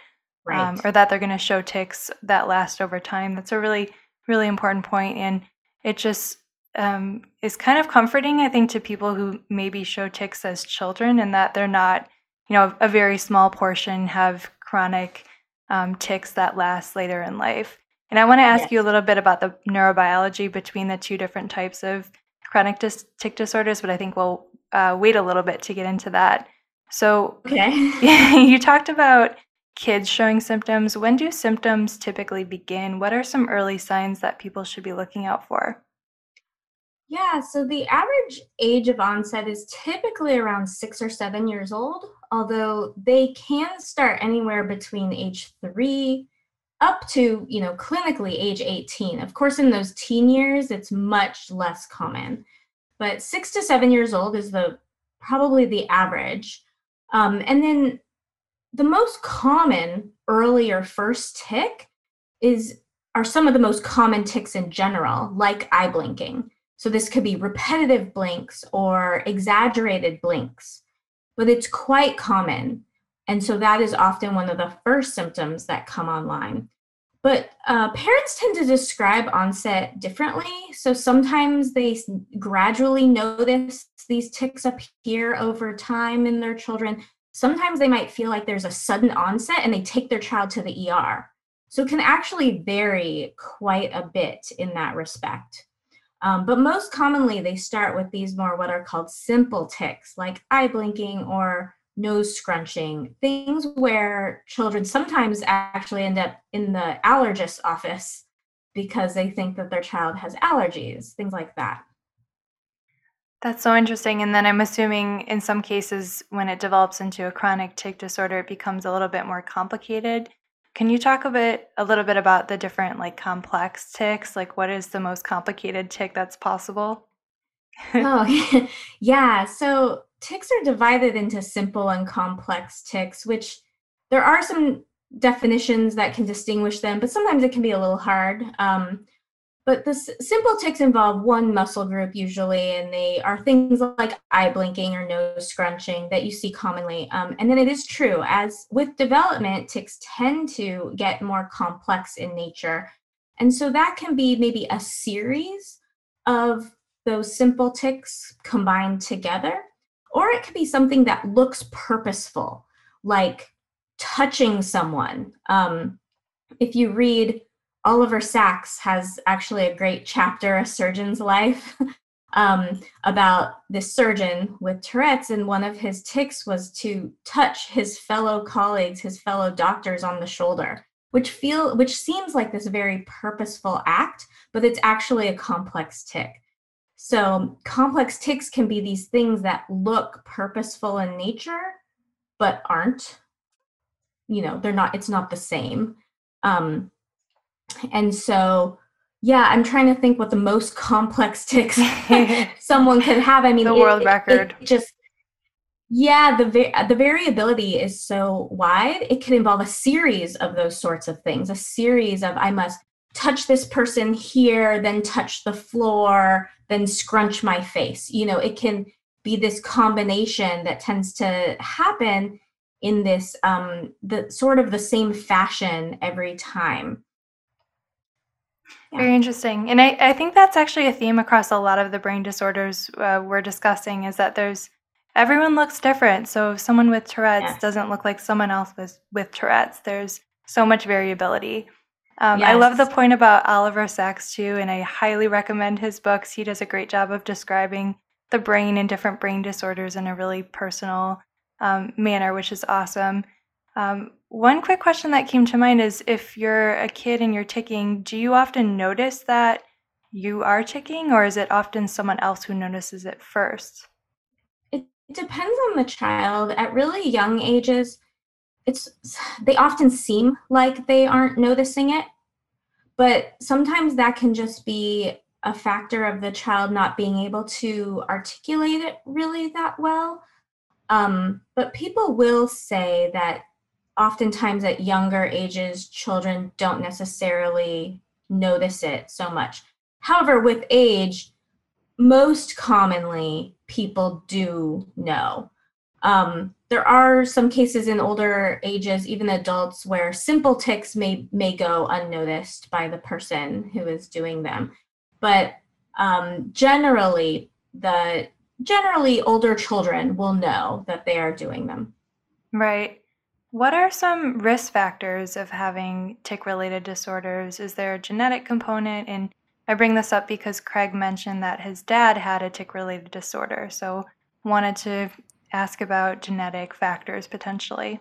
um, right. um, or that they're going to show tics that last over time. That's a really, really important point. And it just um, is kind of comforting, I think, to people who maybe show tics as children and that they're not, you know, a very small portion have chronic um, tics that last later in life. And I want to ask yes. you a little bit about the neurobiology between the two different types of chronic dis- tic disorders, but I think we'll uh, wait a little bit to get into that. So, okay. you talked about kids showing symptoms. When do symptoms typically begin? What are some early signs that people should be looking out for? Yeah, so the average age of onset is typically around six or seven years old, although they can start anywhere between age three up to, you know, clinically age 18. Of course, in those teen years, it's much less common, but six to seven years old is the probably the average. Um, and then the most common early or first tic is are some of the most common tics in general, like eye blinking. So this could be repetitive blinks or exaggerated blinks, but it's quite common. And so that is often one of the first symptoms that come online. But uh, parents tend to describe onset differently. So sometimes they gradually notice these tics appear over time in their children. Sometimes they might feel like there's a sudden onset and they take their child to the ER. So it can actually vary quite a bit in that respect. Um, but most commonly, they start with these more what are called simple tics, like eye blinking or nose scrunching, things where children sometimes actually end up in the allergist's office because they think that their child has allergies, things like that. That's so interesting. And then I'm assuming in some cases, when it develops into a chronic tic disorder, it becomes a little bit more complicated. Can you talk a bit a little bit about the different like complex tics? Like what is the most complicated tic that's possible? oh, yeah. So tics are divided into simple and complex tics, which there are some definitions that can distinguish them, but sometimes it can be a little hard. Um, but the s- simple tics involve one muscle group usually, and they are things like eye blinking or nose scrunching that you see commonly. Um, and then it is true, as with development, tics tend to get more complex in nature. And so that can be maybe a series of those simple tics combined together, or it could be something that looks purposeful, like touching someone. Um, if you read Oliver Sacks has actually a great chapter, A Surgeon's Life, um, about this surgeon with Tourette's, and one of his tics was to touch his fellow colleagues, his fellow doctors on the shoulder, which feel which seems like this very purposeful act, but it's actually a complex tic. So complex tics can be these things that look purposeful in nature, but aren't. You know, they're not. It's not the same. Um, and so yeah, I'm trying to think what the most complex tics someone could have. I mean, the it, world it, record. It just yeah, the va- the variability is so wide. It can involve a series of those sorts of things. A series of I must touch this person here, then touch the floor, then scrunch my face. You know, it can be this combination that tends to happen in this um the sort of the same fashion every time yeah. Very interesting. And I, I think that's actually a theme across a lot of the brain disorders uh, we're discussing is that there's everyone looks different. So if someone with Tourette's doesn't look like someone else with, with Tourette's, there's so much variability. Um, yes. I love the point about Oliver Sacks too, and I highly recommend his books. He does a great job of describing the brain and different brain disorders in a really personal um, manner, which is awesome. Um, one quick question that came to mind is if you're a kid and you're ticking, do you often notice that you are ticking, or is it often someone else who notices it first? It depends on the child. At really young ages, it's they often seem like they aren't noticing it, but sometimes that can just be a factor of the child not being able to articulate it really that well. Um, but people will say that oftentimes at younger ages, children don't necessarily notice it so much. However, with age, most commonly people do know. Um, there are some cases in older ages, even adults, where simple tics may may go unnoticed by the person who is doing them. But um, generally, the generally older children will know that they are doing them. Right. What are some risk factors of having tic related disorders? Is there a genetic component? And I bring this up because Craig mentioned that his dad had a tic related disorder. So, wanted to ask about genetic factors potentially.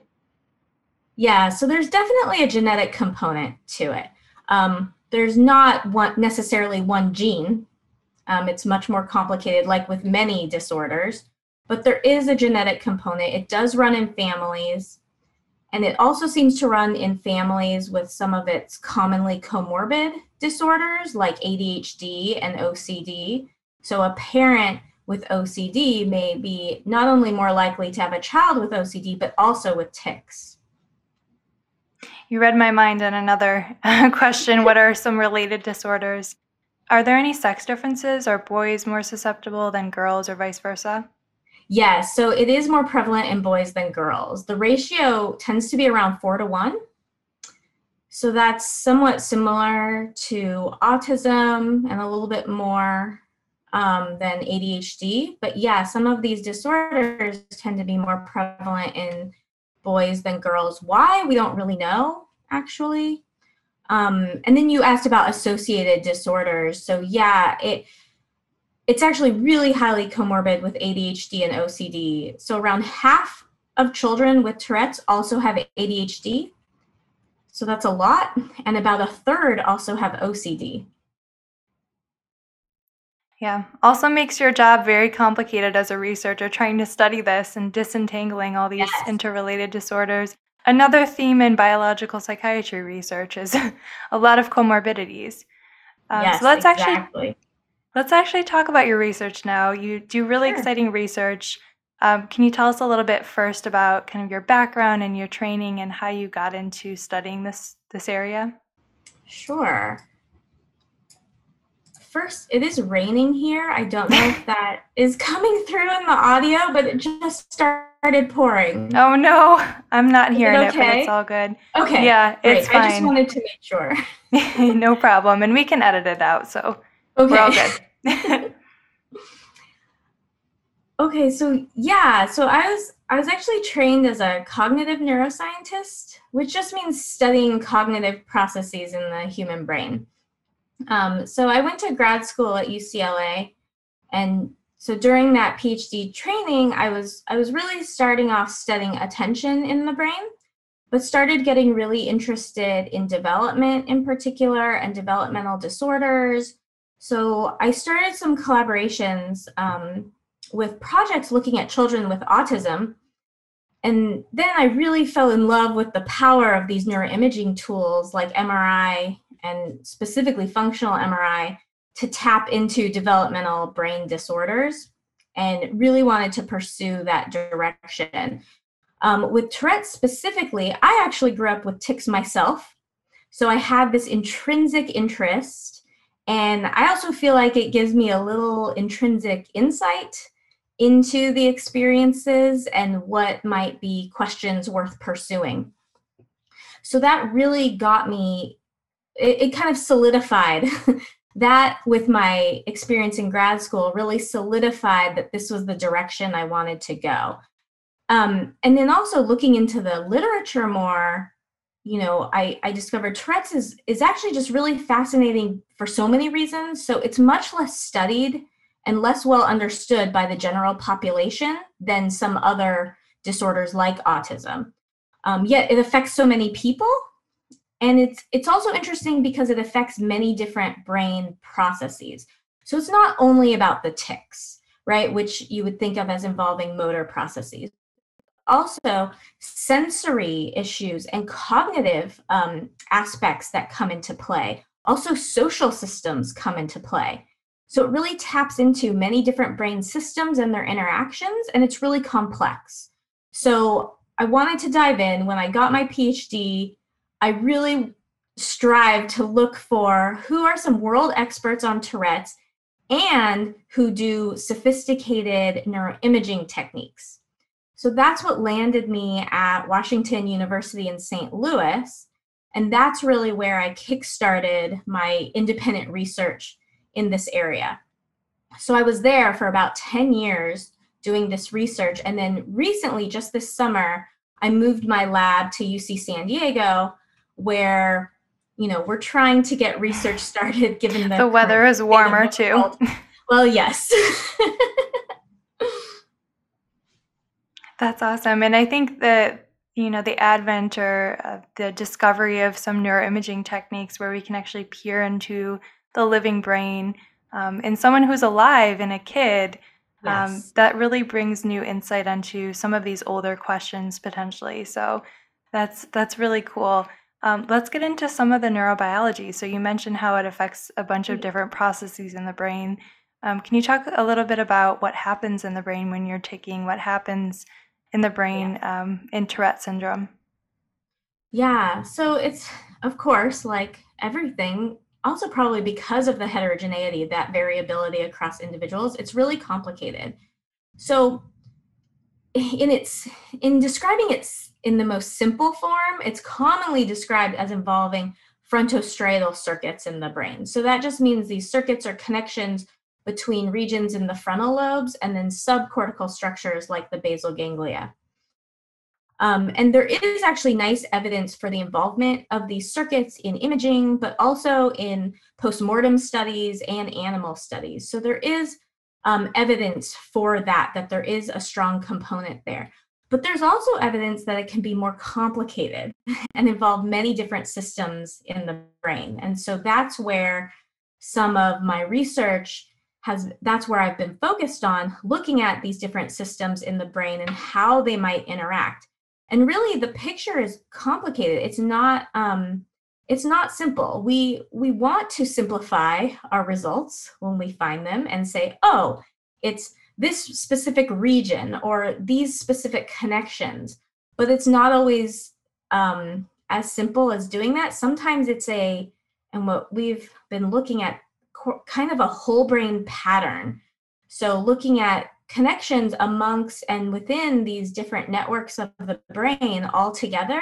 Yeah, so there's definitely a genetic component to it. Um, there's not one, necessarily one gene. Um, it's much more complicated, like with many disorders, but there is a genetic component. It does run in families. And it also seems to run in families with some of its commonly comorbid disorders like ADHD and OCD. So a parent with OCD may be not only more likely to have a child with OCD, but also with tics. You read my mind on another question. What are some related disorders? Are there any sex differences? Are boys more susceptible than girls or vice versa? Yes, so it is more prevalent in boys than girls. The ratio tends to be around four to one. So that's somewhat similar to autism and a little bit more um, than ADHD. But yeah, some of these disorders tend to be more prevalent in boys than girls. Why? We don't really know, actually. Um, and then you asked about associated disorders. So yeah, it it's actually really highly comorbid with ADHD and OCD. So around half of children with Tourette's also have ADHD. So that's a lot. And about a third also have OCD. Yeah, also makes your job very complicated as a researcher trying to study this and disentangling all these yes. interrelated disorders. Another theme in biological psychiatry research is a lot of comorbidities. Um, yes, so let's exactly. actually Let's actually talk about your research now. You do really sure. exciting research. Um, can you tell us a little bit first about kind of your background and your training and how you got into studying this this area? Sure. First, it is raining here. I don't know if that is coming through in the audio, but it just started pouring. Oh no, I'm not hearing it, okay? it, but it's all good. Okay. Yeah, great. it's fine. I just wanted to make sure. no problem, and we can edit it out. So Okay. We're all good. okay, so yeah, so I was I was actually trained as a cognitive neuroscientist, which just means studying cognitive processes in the human brain. Um, so I went to grad school at UCLA, And so during that PhD training, I was I was really starting off studying attention in the brain, but started getting really interested in development in particular and developmental disorders. So I started some collaborations um, with projects looking at children with autism. And then I really fell in love with the power of these neuroimaging tools like MRI and specifically functional MRI to tap into developmental brain disorders and really wanted to pursue that direction. Um, with Tourette's specifically, I actually grew up with tics myself. So I have this intrinsic interest. And I also feel like it gives me a little intrinsic insight into the experiences and what might be questions worth pursuing. So that really got me, it, it kind of solidified that with my experience in grad school really solidified that this was the direction I wanted to go. Um, and then also looking into the literature more, you know, I, I discovered Tourette's is, is actually just really fascinating for so many reasons. So it's much less studied and less well understood by the general population than some other disorders like autism. Um, yet it affects so many people and it's it's also interesting because it affects many different brain processes. So it's not only about the tics, right, which you would think of as involving motor processes. Also, sensory issues and cognitive um, aspects that come into play. Also, social systems come into play. So it really taps into many different brain systems and their interactions, and it's really complex. So I wanted to dive in when I got my PhD I really strive to look for who are some world experts on Tourette's and who do sophisticated neuroimaging techniques. So that's what landed me at Washington University in St. Louis. And that's really where I kickstarted my independent research in this area. So I was there for about 10 years doing this research. And then recently, just this summer, I moved my lab to UC San Diego where you know we're trying to get research started given the, the weather is warmer too. well yes. That's awesome and i think that you know the advent or uh, the discovery of some neuroimaging techniques where we can actually peer into the living brain um, in someone who's alive in a kid um, yes. that really brings new insight into some of these older questions potentially so that's that's really cool um, let's get into some of the neurobiology. So, you mentioned how it affects a bunch of mm-hmm. different processes in the brain. Um, can you talk a little bit about what happens in the brain when you're taking what happens in the brain um, in Tourette syndrome? Yeah, so it's, of course, like everything, also probably because of the heterogeneity, that variability across individuals, it's really complicated. So, in its in describing its in the most simple form, it's commonly described as involving frontostriatal circuits in the brain. So that just means these circuits are connections between regions in the frontal lobes and then subcortical structures like the basal ganglia. Um, and there is actually nice evidence for the involvement of these circuits in imaging, but also in postmortem studies and animal studies. So there is um, evidence for that, that there is a strong component there. But there's also evidence that it can be more complicated and involve many different systems in the brain. And so that's where some of my research has that's where I've been focused on looking at these different systems in the brain and how they might interact. And really the picture is complicated. It's not um, it's not simple. We we want to simplify our results when we find them and say, "Oh, it's this specific region or these specific connections but it's not always um, as simple as doing that. Sometimes it's a and what we've been looking at kind of a whole brain pattern. So looking at connections amongst and within these different networks of the brain all together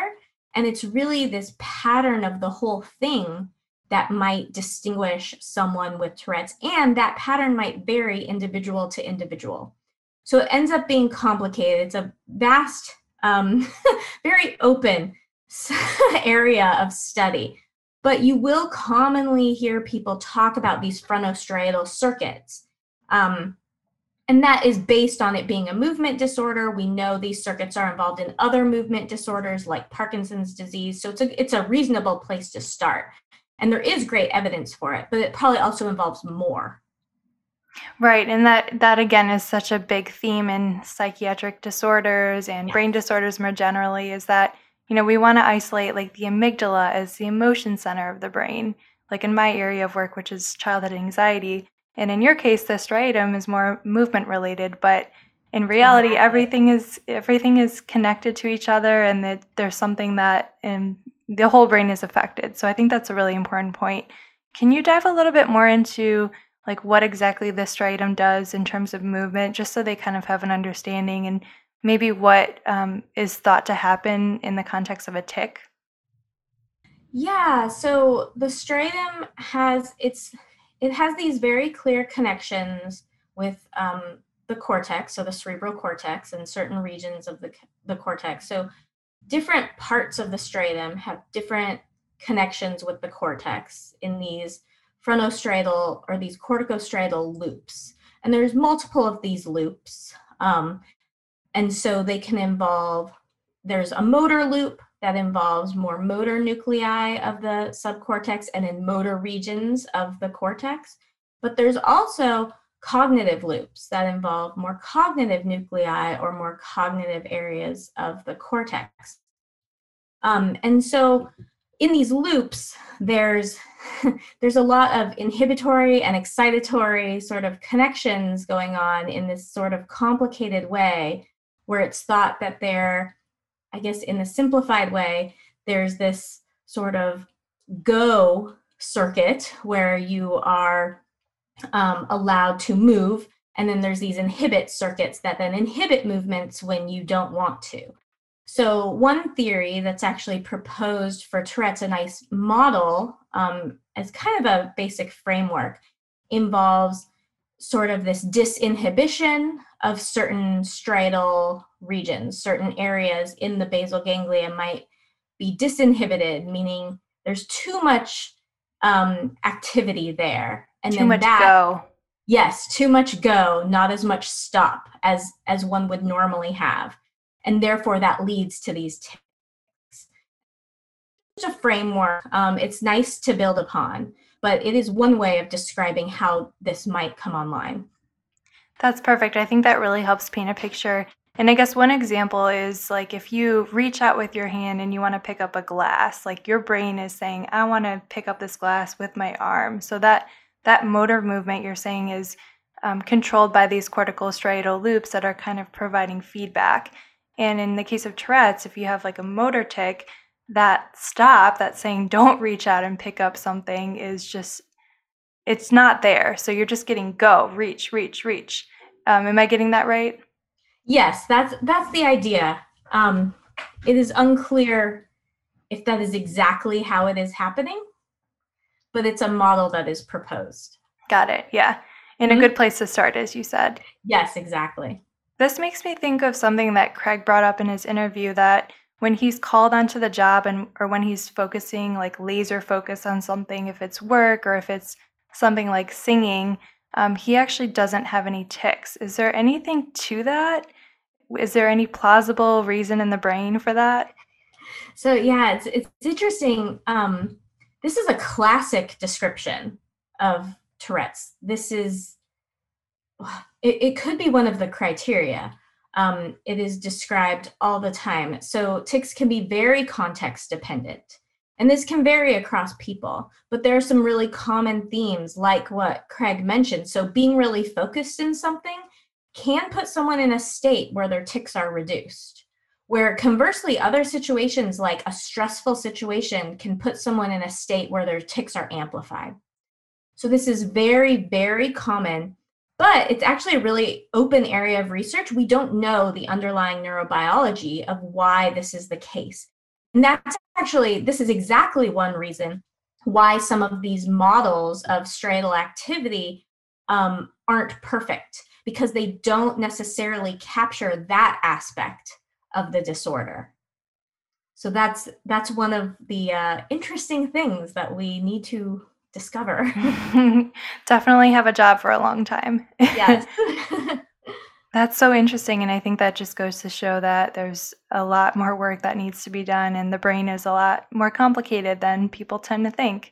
and it's really this pattern of the whole thing that might distinguish someone with Tourette's, and that pattern might vary individual to individual. So it ends up being complicated. It's a vast, um, very open area of study. But you will commonly hear people talk about these frontostriatal circuits. Um, and that is based on it being a movement disorder. We know these circuits are involved in other movement disorders like Parkinson's disease. So it's a, it's a reasonable place to start. And there is great evidence for it, but it probably also involves more. Right, and that that again is such a big theme in psychiatric disorders and yes. brain disorders more generally is that you know we want to isolate like the amygdala as the emotion center of the brain like in my area of work which is childhood anxiety and in your case, the striatum is more movement related, but in reality, everything is everything is connected to each other, and that there's something that in the whole brain is affected. So I think that's a really important point. Can you dive a little bit more into like what exactly the striatum does in terms of movement, just so they kind of have an understanding, and maybe what um, is thought to happen in the context of a tic Yeah, so the striatum has its it has these very clear connections with um, the cortex, so the cerebral cortex and certain regions of the, the cortex. So different parts of the striatum have different connections with the cortex in these frontostriatal or these corticostriatal loops. And there's multiple of these loops. Um, and so they can involve, there's a motor loop that involves more motor nuclei of the subcortex and in motor regions of the cortex. But there's also cognitive loops that involve more cognitive nuclei or more cognitive areas of the cortex. Um, and so in these loops, there's there's a lot of inhibitory and excitatory sort of connections going on in this sort of complicated way where it's thought that they're I guess in a simplified way, there's this sort of go circuit where you are um, allowed to move. And then there's these inhibit circuits that then inhibit movements when you don't want to. So, one theory that's actually proposed for Tourette's, a nice model um, as kind of a basic framework, involves sort of this disinhibition of certain striatal regions, certain areas in the basal ganglia might be disinhibited, meaning there's too much um, activity there. And too much that, go. Yes, too much go, not as much stop as as one would normally have, and therefore that leads to these tics. It's a framework. Um, it's nice to build upon, but it is one way of describing how this might come online. That's perfect. I think that really helps paint a picture. And I guess one example is like if you reach out with your hand and you want to pick up a glass, like your brain is saying, I want to pick up this glass with my arm. So that that motor movement you're saying is um, controlled by these cortical striatal loops that are kind of providing feedback. And in the case of Tourette's, if you have like a motor tic, that stop, that saying don't reach out and pick up something is just, it's not there. So you're just getting go, reach, reach, reach. Um, am I getting that right? Yes, that's that's the idea. Um, it is unclear if that is exactly how it is happening, but it's a model that is proposed. Got it. Yeah. In mm-hmm. a good place to start, as you said. Yes, exactly. This makes me think of something that Craig brought up in his interview that when he's called onto the job and or when he's focusing like laser focus on something, if it's work or if it's something like singing, um, he actually doesn't have any tics. Is there anything to that? Is there any plausible reason in the brain for that? So yeah, it's it's interesting. Um, this is a classic description of Tourette's. This is it, it could be one of the criteria. Um, it is described all the time. So tics can be very context dependent. And this can vary across people, but there are some really common themes, like what Craig mentioned. So, being really focused in something can put someone in a state where their tics are reduced. Where conversely, other situations like a stressful situation can put someone in a state where their tics are amplified. So, this is very, very common but it's actually a really open area of research. We don't know the underlying neurobiology of why this is the case. And that's actually, this is exactly one reason why some of these models of striatal activity um, aren't perfect because they don't necessarily capture that aspect of the disorder. So that's that's one of the uh, interesting things that we need to discover. Definitely have a job for a long time. yes. That's so interesting. And I think that just goes to show that there's a lot more work that needs to be done, and the brain is a lot more complicated than people tend to think.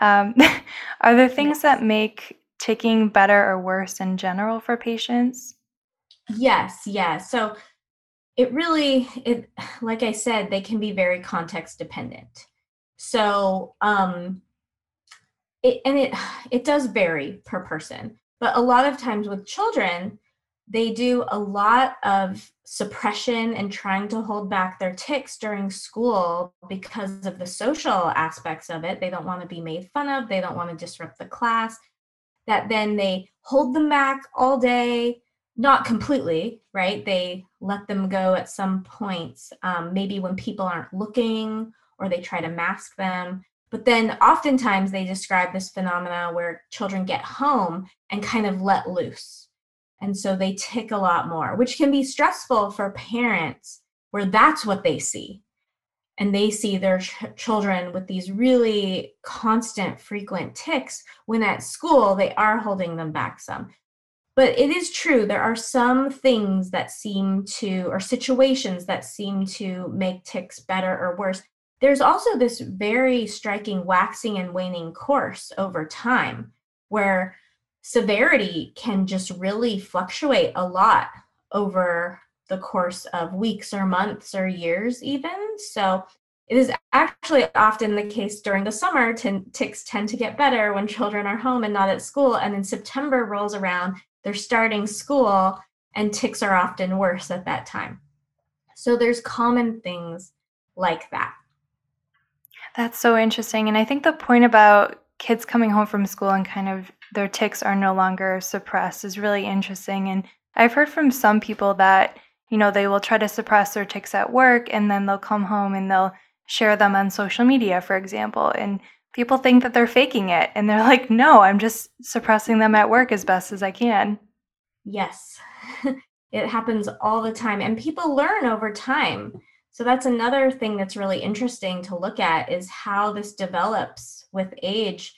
Um, are there things yes. that make ticking better or worse in general for patients? Yes, yes. So it really, it like I said, they can be very context dependent. So um, it, and it it does vary per person, but a lot of times with children, they do a lot of suppression and trying to hold back their tics during school because of the social aspects of it. They don't want to be made fun of, they don't want to disrupt the class. That then they hold them back all day, not completely, right? They let them go at some points, um, maybe when people aren't looking or they try to mask them. But then oftentimes they describe this phenomena where children get home and kind of let loose and so they tic a lot more, which can be stressful for parents where that's what they see. And they see their ch- children with these really constant, frequent tics when at school they are holding them back some. But it is true, there are some things that seem to, or situations that seem to make tics better or worse. There's also this very striking waxing and waning course over time where severity can just really fluctuate a lot over the course of weeks or months or years even so it is actually often the case during the summer tics tend to get better when children are home and not at school and then september rolls around they're starting school and tics are often worse at that time so there's common things like that that's so interesting and i think the point about kids coming home from school and kind of their tics are no longer suppressed is really interesting. And I've heard from some people that, you know, they will try to suppress their tics at work and then they'll come home and they'll share them on social media, for example. And people think that they're faking it. And they're like, no, I'm just suppressing them at work as best as I can. Yes, it happens all the time. And people learn over time. So that's another thing that's really interesting to look at is how this develops with age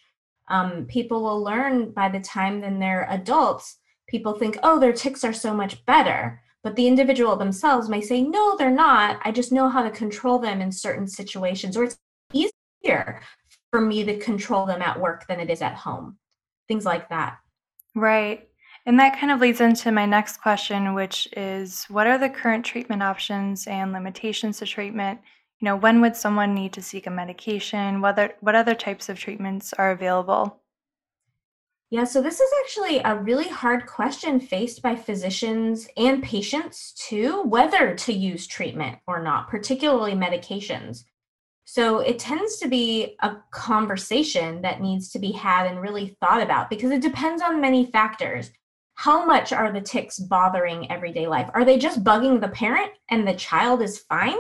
um, people will learn by the time then they're adults people think oh their tics are so much better but the individual themselves may say no they're not. I just know how to control them in certain situations or it's easier for me to control them at work than it is at home. Things like that. Right. And that kind of leads into my next question which is what are the current treatment options and limitations to treatment? You know, when would someone need to seek a medication? Whether what other types of treatments are available? Yeah, so this is actually a really hard question faced by physicians and patients too, whether to use treatment or not, particularly medications. So it tends to be a conversation that needs to be had and really thought about because it depends on many factors. How much are the tics bothering everyday life? Are they just bugging the parent and the child is fine?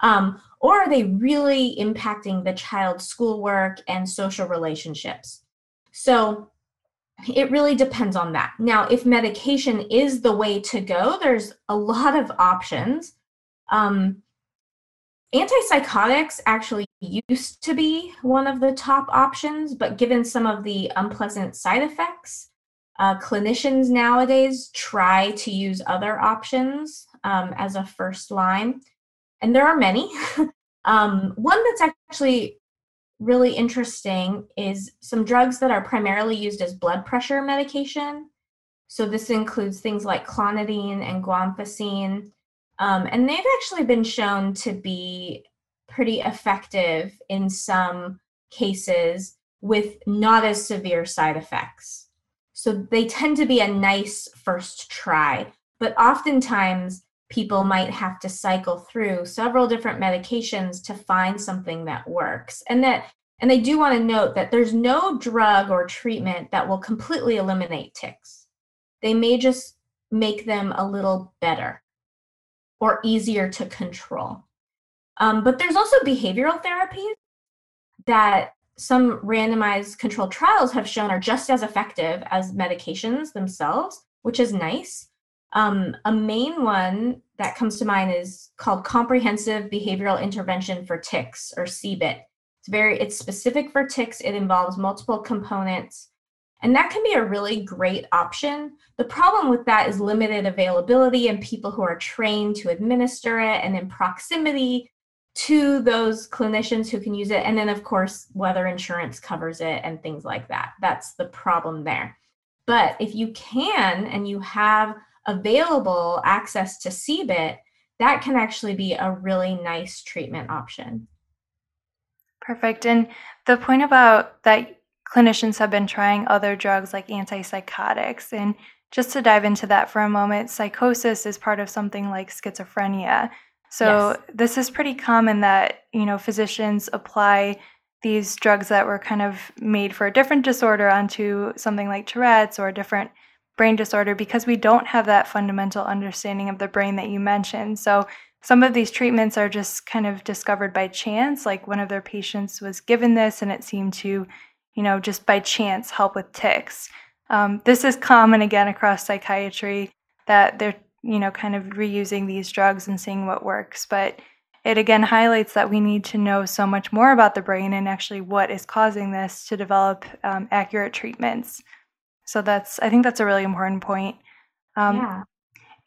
Um, or are they really impacting the child's schoolwork and social relationships? So it really depends on that. Now, if medication is the way to go, there's a lot of options. Um, antipsychotics actually used to be one of the top options, but given some of the unpleasant side effects, uh, clinicians nowadays try to use other options um, as a first line and there are many. um, one that's actually really interesting is some drugs that are primarily used as blood pressure medication. So this includes things like clonidine and guanfacine. Um, and they've actually been shown to be pretty effective in some cases with not as severe side effects. So they tend to be a nice first try, but oftentimes people might have to cycle through several different medications to find something that works. And that and they do want to note that there's no drug or treatment that will completely eliminate tics. They may just make them a little better or easier to control. Um, but there's also behavioral therapies that some randomized controlled trials have shown are just as effective as medications themselves which is nice um, a main one that comes to mind is called Comprehensive Behavioral Intervention for Tics, or CBIT. It's very it's specific for tics. It involves multiple components, And that can be a really great option. The problem with that is limited availability and people who are trained to administer it and in proximity to those clinicians who can use it. And then, of course, whether insurance covers it and things like that. That's the problem there. But if you can and you have available access to CBIT, that can actually be a really nice treatment option. Perfect. And the point about that clinicians have been trying other drugs like antipsychotics. And just to dive into that for a moment, psychosis is part of something like schizophrenia. So yes. this is pretty common that, you know, physicians apply these drugs that were kind of made for a different disorder onto something like Tourette's or a different brain disorder because we don't have that fundamental understanding of the brain that you mentioned. So some of these treatments are just kind of discovered by chance, like one of their patients was given this and it seemed to, you know, just by chance help with tics. Um, this is common again across psychiatry that they're, you know, kind of reusing these drugs and seeing what works. But it again highlights that we need to know so much more about the brain and actually what is causing this to develop um, accurate treatments. So that's I think that's a really important point. Um, yeah.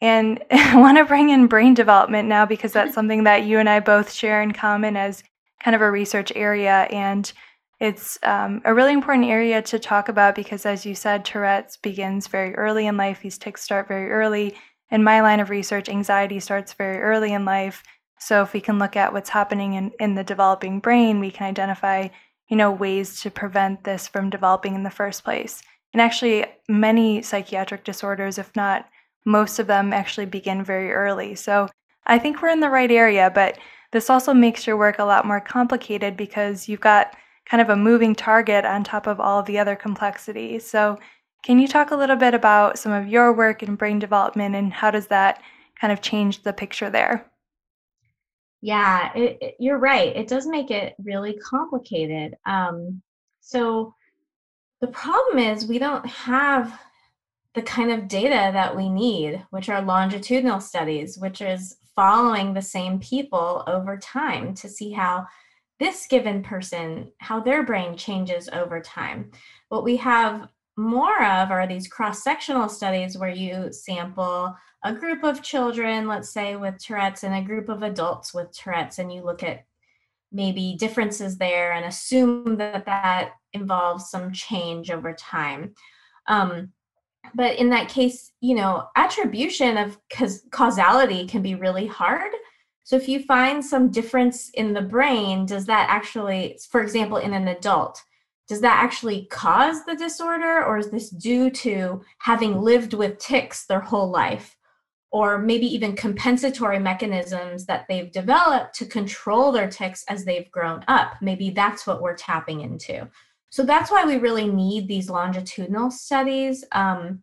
And I want to bring in brain development now because that's something that you and I both share in common as kind of a research area. And it's um, a really important area to talk about because, as you said, Tourette's begins very early in life. These tics start very early. In my line of research, anxiety starts very early in life. So if we can look at what's happening in, in the developing brain, we can identify, you know, ways to prevent this from developing in the first place. And actually, many psychiatric disorders, if not most of them, actually begin very early. So I think we're in the right area, but this also makes your work a lot more complicated because you've got kind of a moving target on top of all of the other complexities. So, can you talk a little bit about some of your work in brain development and how does that kind of change the picture there? Yeah, it, it, you're right. It does make it really complicated. Um, so, the problem is we don't have the kind of data that we need, which are longitudinal studies, which is following the same people over time to see how this given person, how their brain changes over time. What we have more of are these cross sectional studies where you sample a group of children, let's say with Tourette's, and a group of adults with Tourette's, and you look at maybe differences there and assume that that involves some change over time. Um, but in that case, you know, attribution of cause causality can be really hard. So if you find some difference in the brain, does that actually, for example, in an adult, does that actually cause the disorder or is this due to having lived with tics their whole life? or maybe even compensatory mechanisms that they've developed to control their tics as they've grown up. Maybe that's what we're tapping into. So that's why we really need these longitudinal studies um,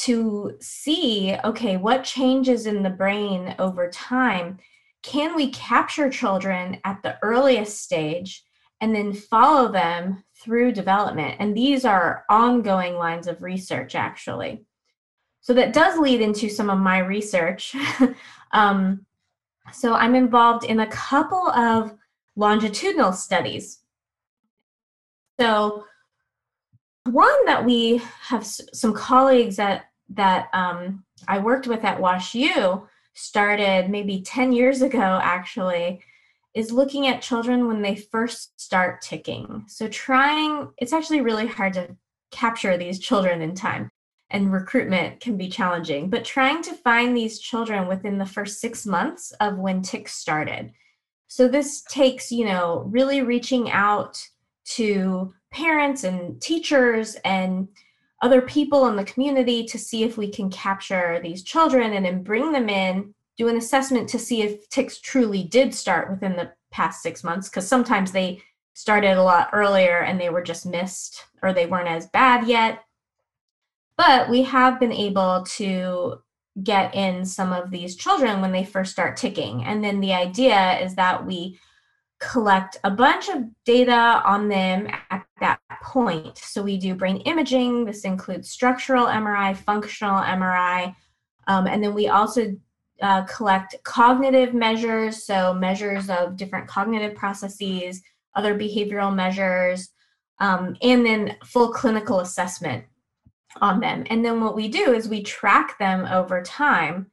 to see okay, what changes in the brain over time? Can we capture children at the earliest stage and then follow them through development? And these are ongoing lines of research, actually. So that does lead into some of my research. um, so I'm involved in a couple of longitudinal studies. So one that we have some colleagues that that um, I worked with at WashU started maybe 10 years ago actually is looking at children when they first start ticcing. So trying it's actually really hard to capture these children in time and recruitment can be challenging, but trying to find these children within the first six months of when tics started. So this takes, you know, really reaching out to parents and teachers and other people in the community to see if we can capture these children and then bring them in, do an assessment to see if tics truly did start within the past six months, because sometimes they started a lot earlier and they were just missed or they weren't as bad yet but we have been able to get in some of these children when they first start ticcing. And then the idea is that we collect a bunch of data on them at that point. So we do brain imaging, this includes structural MRI, functional MRI, um, and then we also uh, collect cognitive measures, so measures of different cognitive processes, other behavioral measures, um, and then full clinical assessment on them. And then what we do is we track them over time.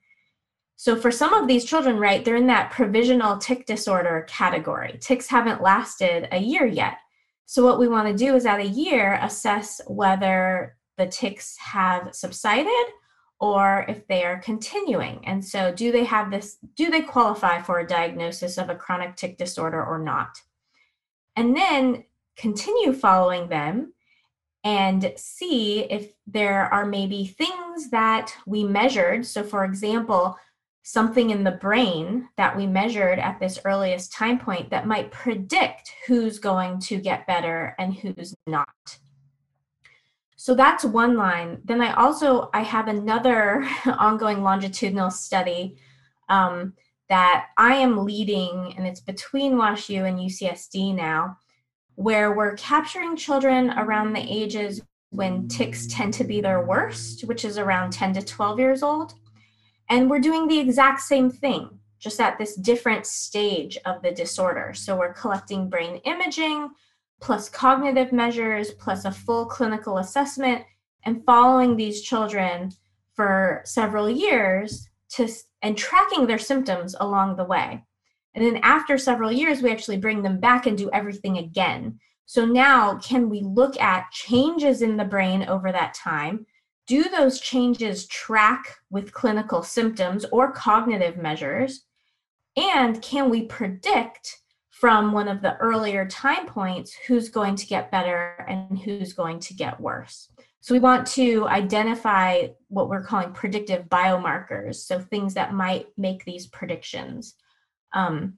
So for some of these children, right, they're in that provisional tic disorder category. Tics haven't lasted a year yet. So what we want to do is at a year assess whether the tics have subsided or if they are continuing. And so do they have this, do they qualify for a diagnosis of a chronic tic disorder or not? And then continue following them and see if there are maybe things that we measured. So, for example, something in the brain that we measured at this earliest time point that might predict who's going to get better and who's not. So that's one line. Then I also I have another ongoing longitudinal study um, that I am leading, and it's between WashU and UCSD now, where we're capturing children around the ages when tics tend to be their worst, which is around 10 to 12 years old. And we're doing the exact same thing, just at this different stage of the disorder. So we're collecting brain imaging, plus cognitive measures, plus a full clinical assessment, and following these children for several years to and tracking their symptoms along the way. And then after several years, we actually bring them back and do everything again. So now, can we look at changes in the brain over that time? Do those changes track with clinical symptoms or cognitive measures? And can we predict from one of the earlier time points who's going to get better and who's going to get worse? So we want to identify what we're calling predictive biomarkers, so things that might make these predictions. Um,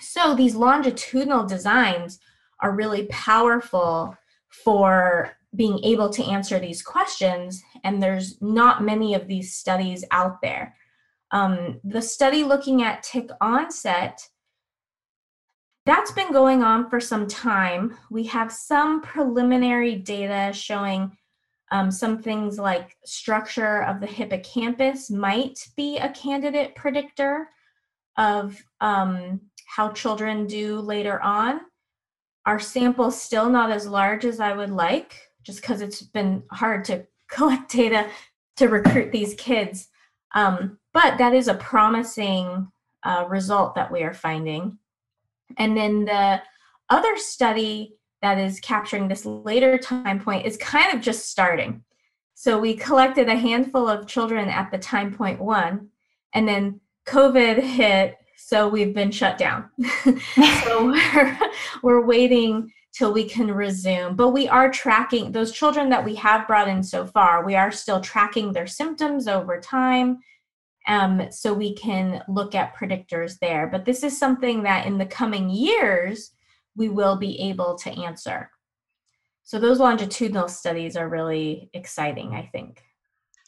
so these longitudinal designs are really powerful for being able to answer these questions, and there's not many of these studies out there. Um, the study looking at tic onset, that's been going on for some time. We have some preliminary data showing um, some things like structure of the hippocampus might be a candidate predictor of um, how children do later on. Our sample's still not as large as I would like, just because it's been hard to collect data to recruit these kids. Um, but that is a promising uh, result that we are finding. And then the other study that is capturing this later time point is kind of just starting. So we collected a handful of children at the time point one, and then COVID hit, so we've been shut down. so we're, we're waiting till we can resume. But we are tracking those children that we have brought in so far, we are still tracking their symptoms over time. Um, so we can look at predictors there. But this is something that in the coming years, we will be able to answer. So those longitudinal studies are really exciting, I think.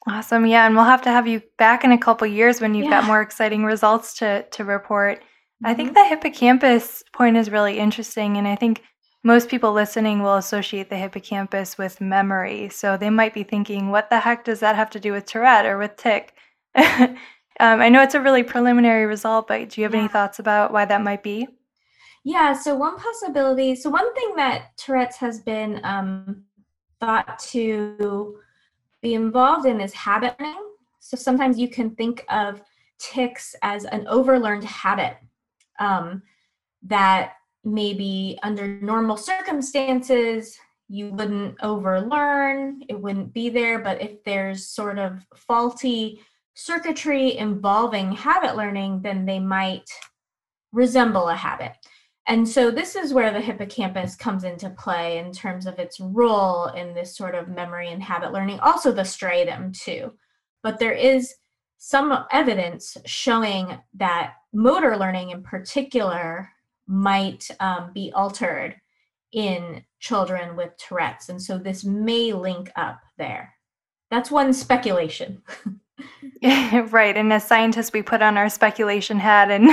Awesome. Yeah, and we'll have to have you back in a couple years when you've yeah. got more exciting results to to report. Mm-hmm. I think mm-hmm. the hippocampus point is really interesting and I think most people listening will associate the hippocampus with memory. So they might be thinking, what the heck does that have to do with Tourette or with tic? um, I know it's a really preliminary result, but do you have yeah. any thoughts about why that might be? Yeah, so one possibility, so one thing that Tourette's has been um, thought to be involved in is habit. So sometimes you can think of tics as an overlearned habit um, that maybe under normal circumstances you wouldn't overlearn, it wouldn't be there. But if there's sort of faulty circuitry involving habit learning, then they might resemble a habit. And so this is where the hippocampus comes into play in terms of its role in this sort of memory and habit learning, also the striatum too. But there is some evidence showing that motor learning in particular might um, be altered in children with Tourette's. And so this may link up there. That's one speculation. right. And as scientists, we put on our speculation hat and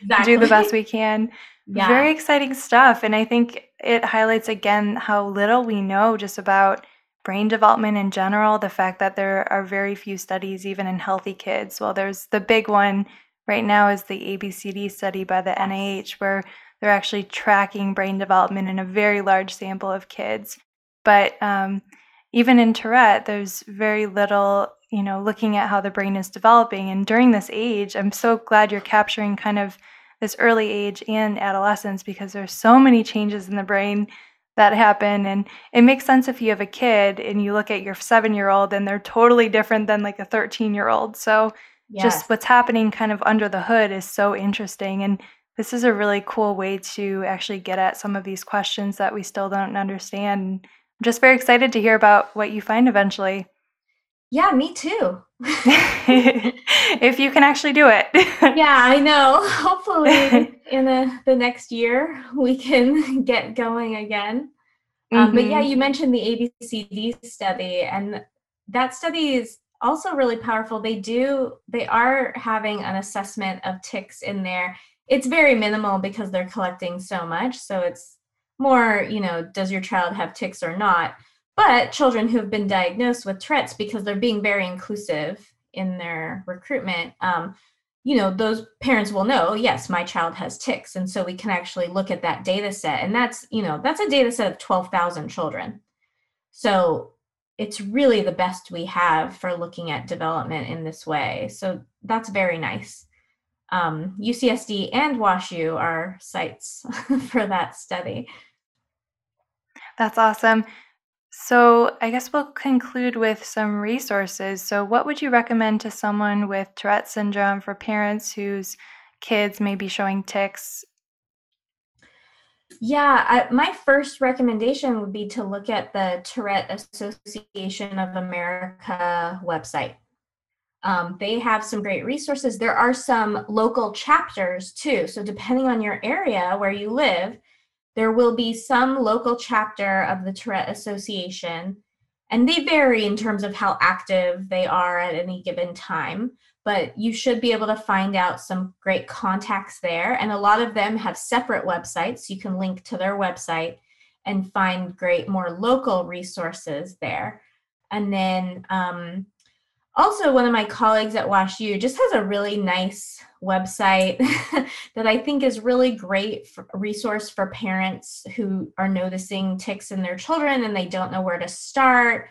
exactly. do the best we can. Yeah. Very exciting stuff. And I think it highlights again how little we know just about brain development in general. The fact that there are very few studies, even in healthy kids. Well, there's the big one right now is the ABCD study by the NIH, where they're actually tracking brain development in a very large sample of kids. But um, even in Tourette, there's very little, you know, looking at how the brain is developing. And during this age, I'm so glad you're capturing kind of this early age and adolescence because there's so many changes in the brain that happen and it makes sense if you have a kid and you look at your 7-year-old and they're totally different than like a 13-year-old. So yes. just what's happening kind of under the hood is so interesting and this is a really cool way to actually get at some of these questions that we still don't understand. I'm just very excited to hear about what you find eventually. Yeah, me too. if you can actually do it. yeah, I know. Hopefully, in the, the next year, we can get going again. Mm-hmm. Um, but yeah, mm-hmm. you mentioned the ABCD study, and that study is also really powerful. They do, they are having an assessment of tics in there. It's very minimal because they're collecting so much. So it's more, you know, does your child have tics or not? But children who have been diagnosed with Tourette's, because they're being very inclusive in their recruitment, um, you know, those parents will know, yes, my child has tics. And so we can actually look at that data set. And that's, you know, that's a data set of 12,000 children. So it's really the best we have for looking at development in this way. So that's very nice. Um, UCSD and WashU are sites for that study. That's awesome. So, I guess we'll conclude with some resources. So, what would you recommend to someone with Tourette syndrome for parents whose kids may be showing tics? Yeah, I, my first recommendation would be to look at the Tourette Association of America website. Um, they have some great resources. There are some local chapters too. So, depending on your area where you live, there will be some local chapter of the Tourette Association, and they vary in terms of how active they are at any given time. But you should be able to find out some great contacts there. And a lot of them have separate websites. You can link to their website and find great, more local resources there. And then um, also one of my colleagues at WashU just has a really nice website that I think is really great for, resource for parents who are noticing tics in their children and they don't know where to start.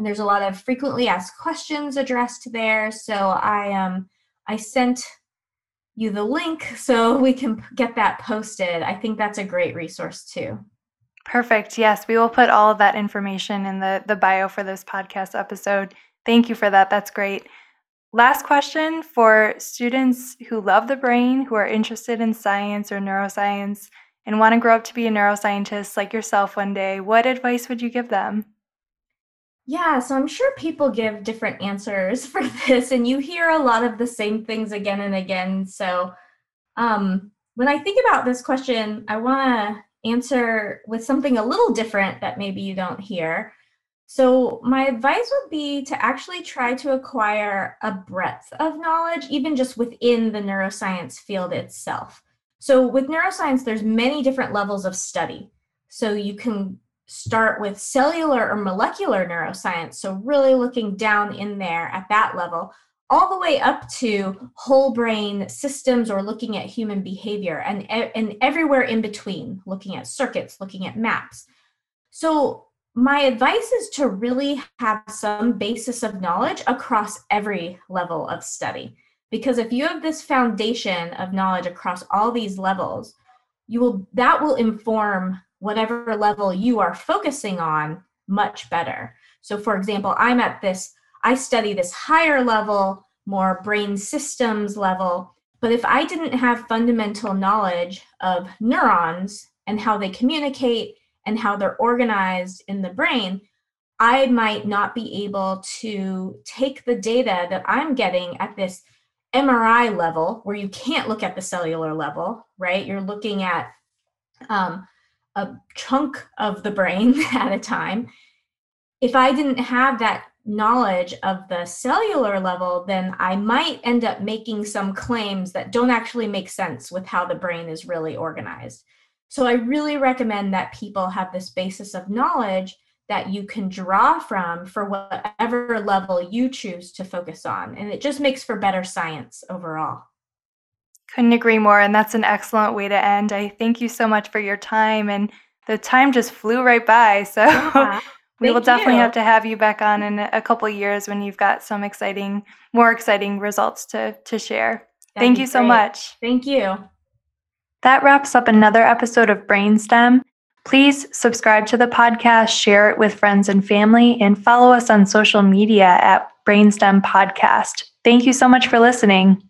And there's a lot of frequently asked questions addressed there. So I um I sent you the link so we can get that posted. I think that's a great resource too. Perfect. Yes, we will put all of that information in the the bio for this podcast episode. Thank you for that. That's great. Last question for students who love the brain, who are interested in science or neuroscience, and want to grow up to be a neuroscientist like yourself one day. What advice would you give them? Yeah, so I'm sure people give different answers for this, and you hear a lot of the same things again and again. So, um, when I think about this question, I want to answer with something a little different that maybe you don't hear. So, my advice would be to actually try to acquire a breadth of knowledge, even just within the neuroscience field itself. So, with neuroscience, there's many different levels of study. So, you can start with cellular or molecular neuroscience, so really looking down in there at that level, all the way up to whole brain systems or looking at human behavior, and, and everywhere in between, looking at circuits, looking at maps. So, my advice is to really have some basis of knowledge across every level of study. Because if you have this foundation of knowledge across all these levels, you will that will inform whatever level you are focusing on much better. So for example, I'm at this I study this higher level, more brain systems level, but if I didn't have fundamental knowledge of neurons and how they communicate and how they're organized in the brain, I might not be able to take the data that I'm getting at this MRI level, where you can't look at the cellular level, right? You're looking at um, a chunk of the brain at a time. If I didn't have that knowledge of the cellular level, then I might end up making some claims that don't actually make sense with how the brain is really organized. So I really recommend that people have this basis of knowledge that you can draw from for whatever level you choose to focus on. And it just makes for better science overall. Couldn't agree more. And that's an excellent way to end. I thank you so much for your time. And the time just flew right by. So yeah, we will definitely you. have to have you back on in a couple years when you've got some exciting, more exciting results to, to share. That'd thank you great. so much. Thank you. That wraps up another episode of Brainstem. Please subscribe to the podcast, share it with friends and family, and follow us on social media at Brainstem Podcast. Thank you so much for listening.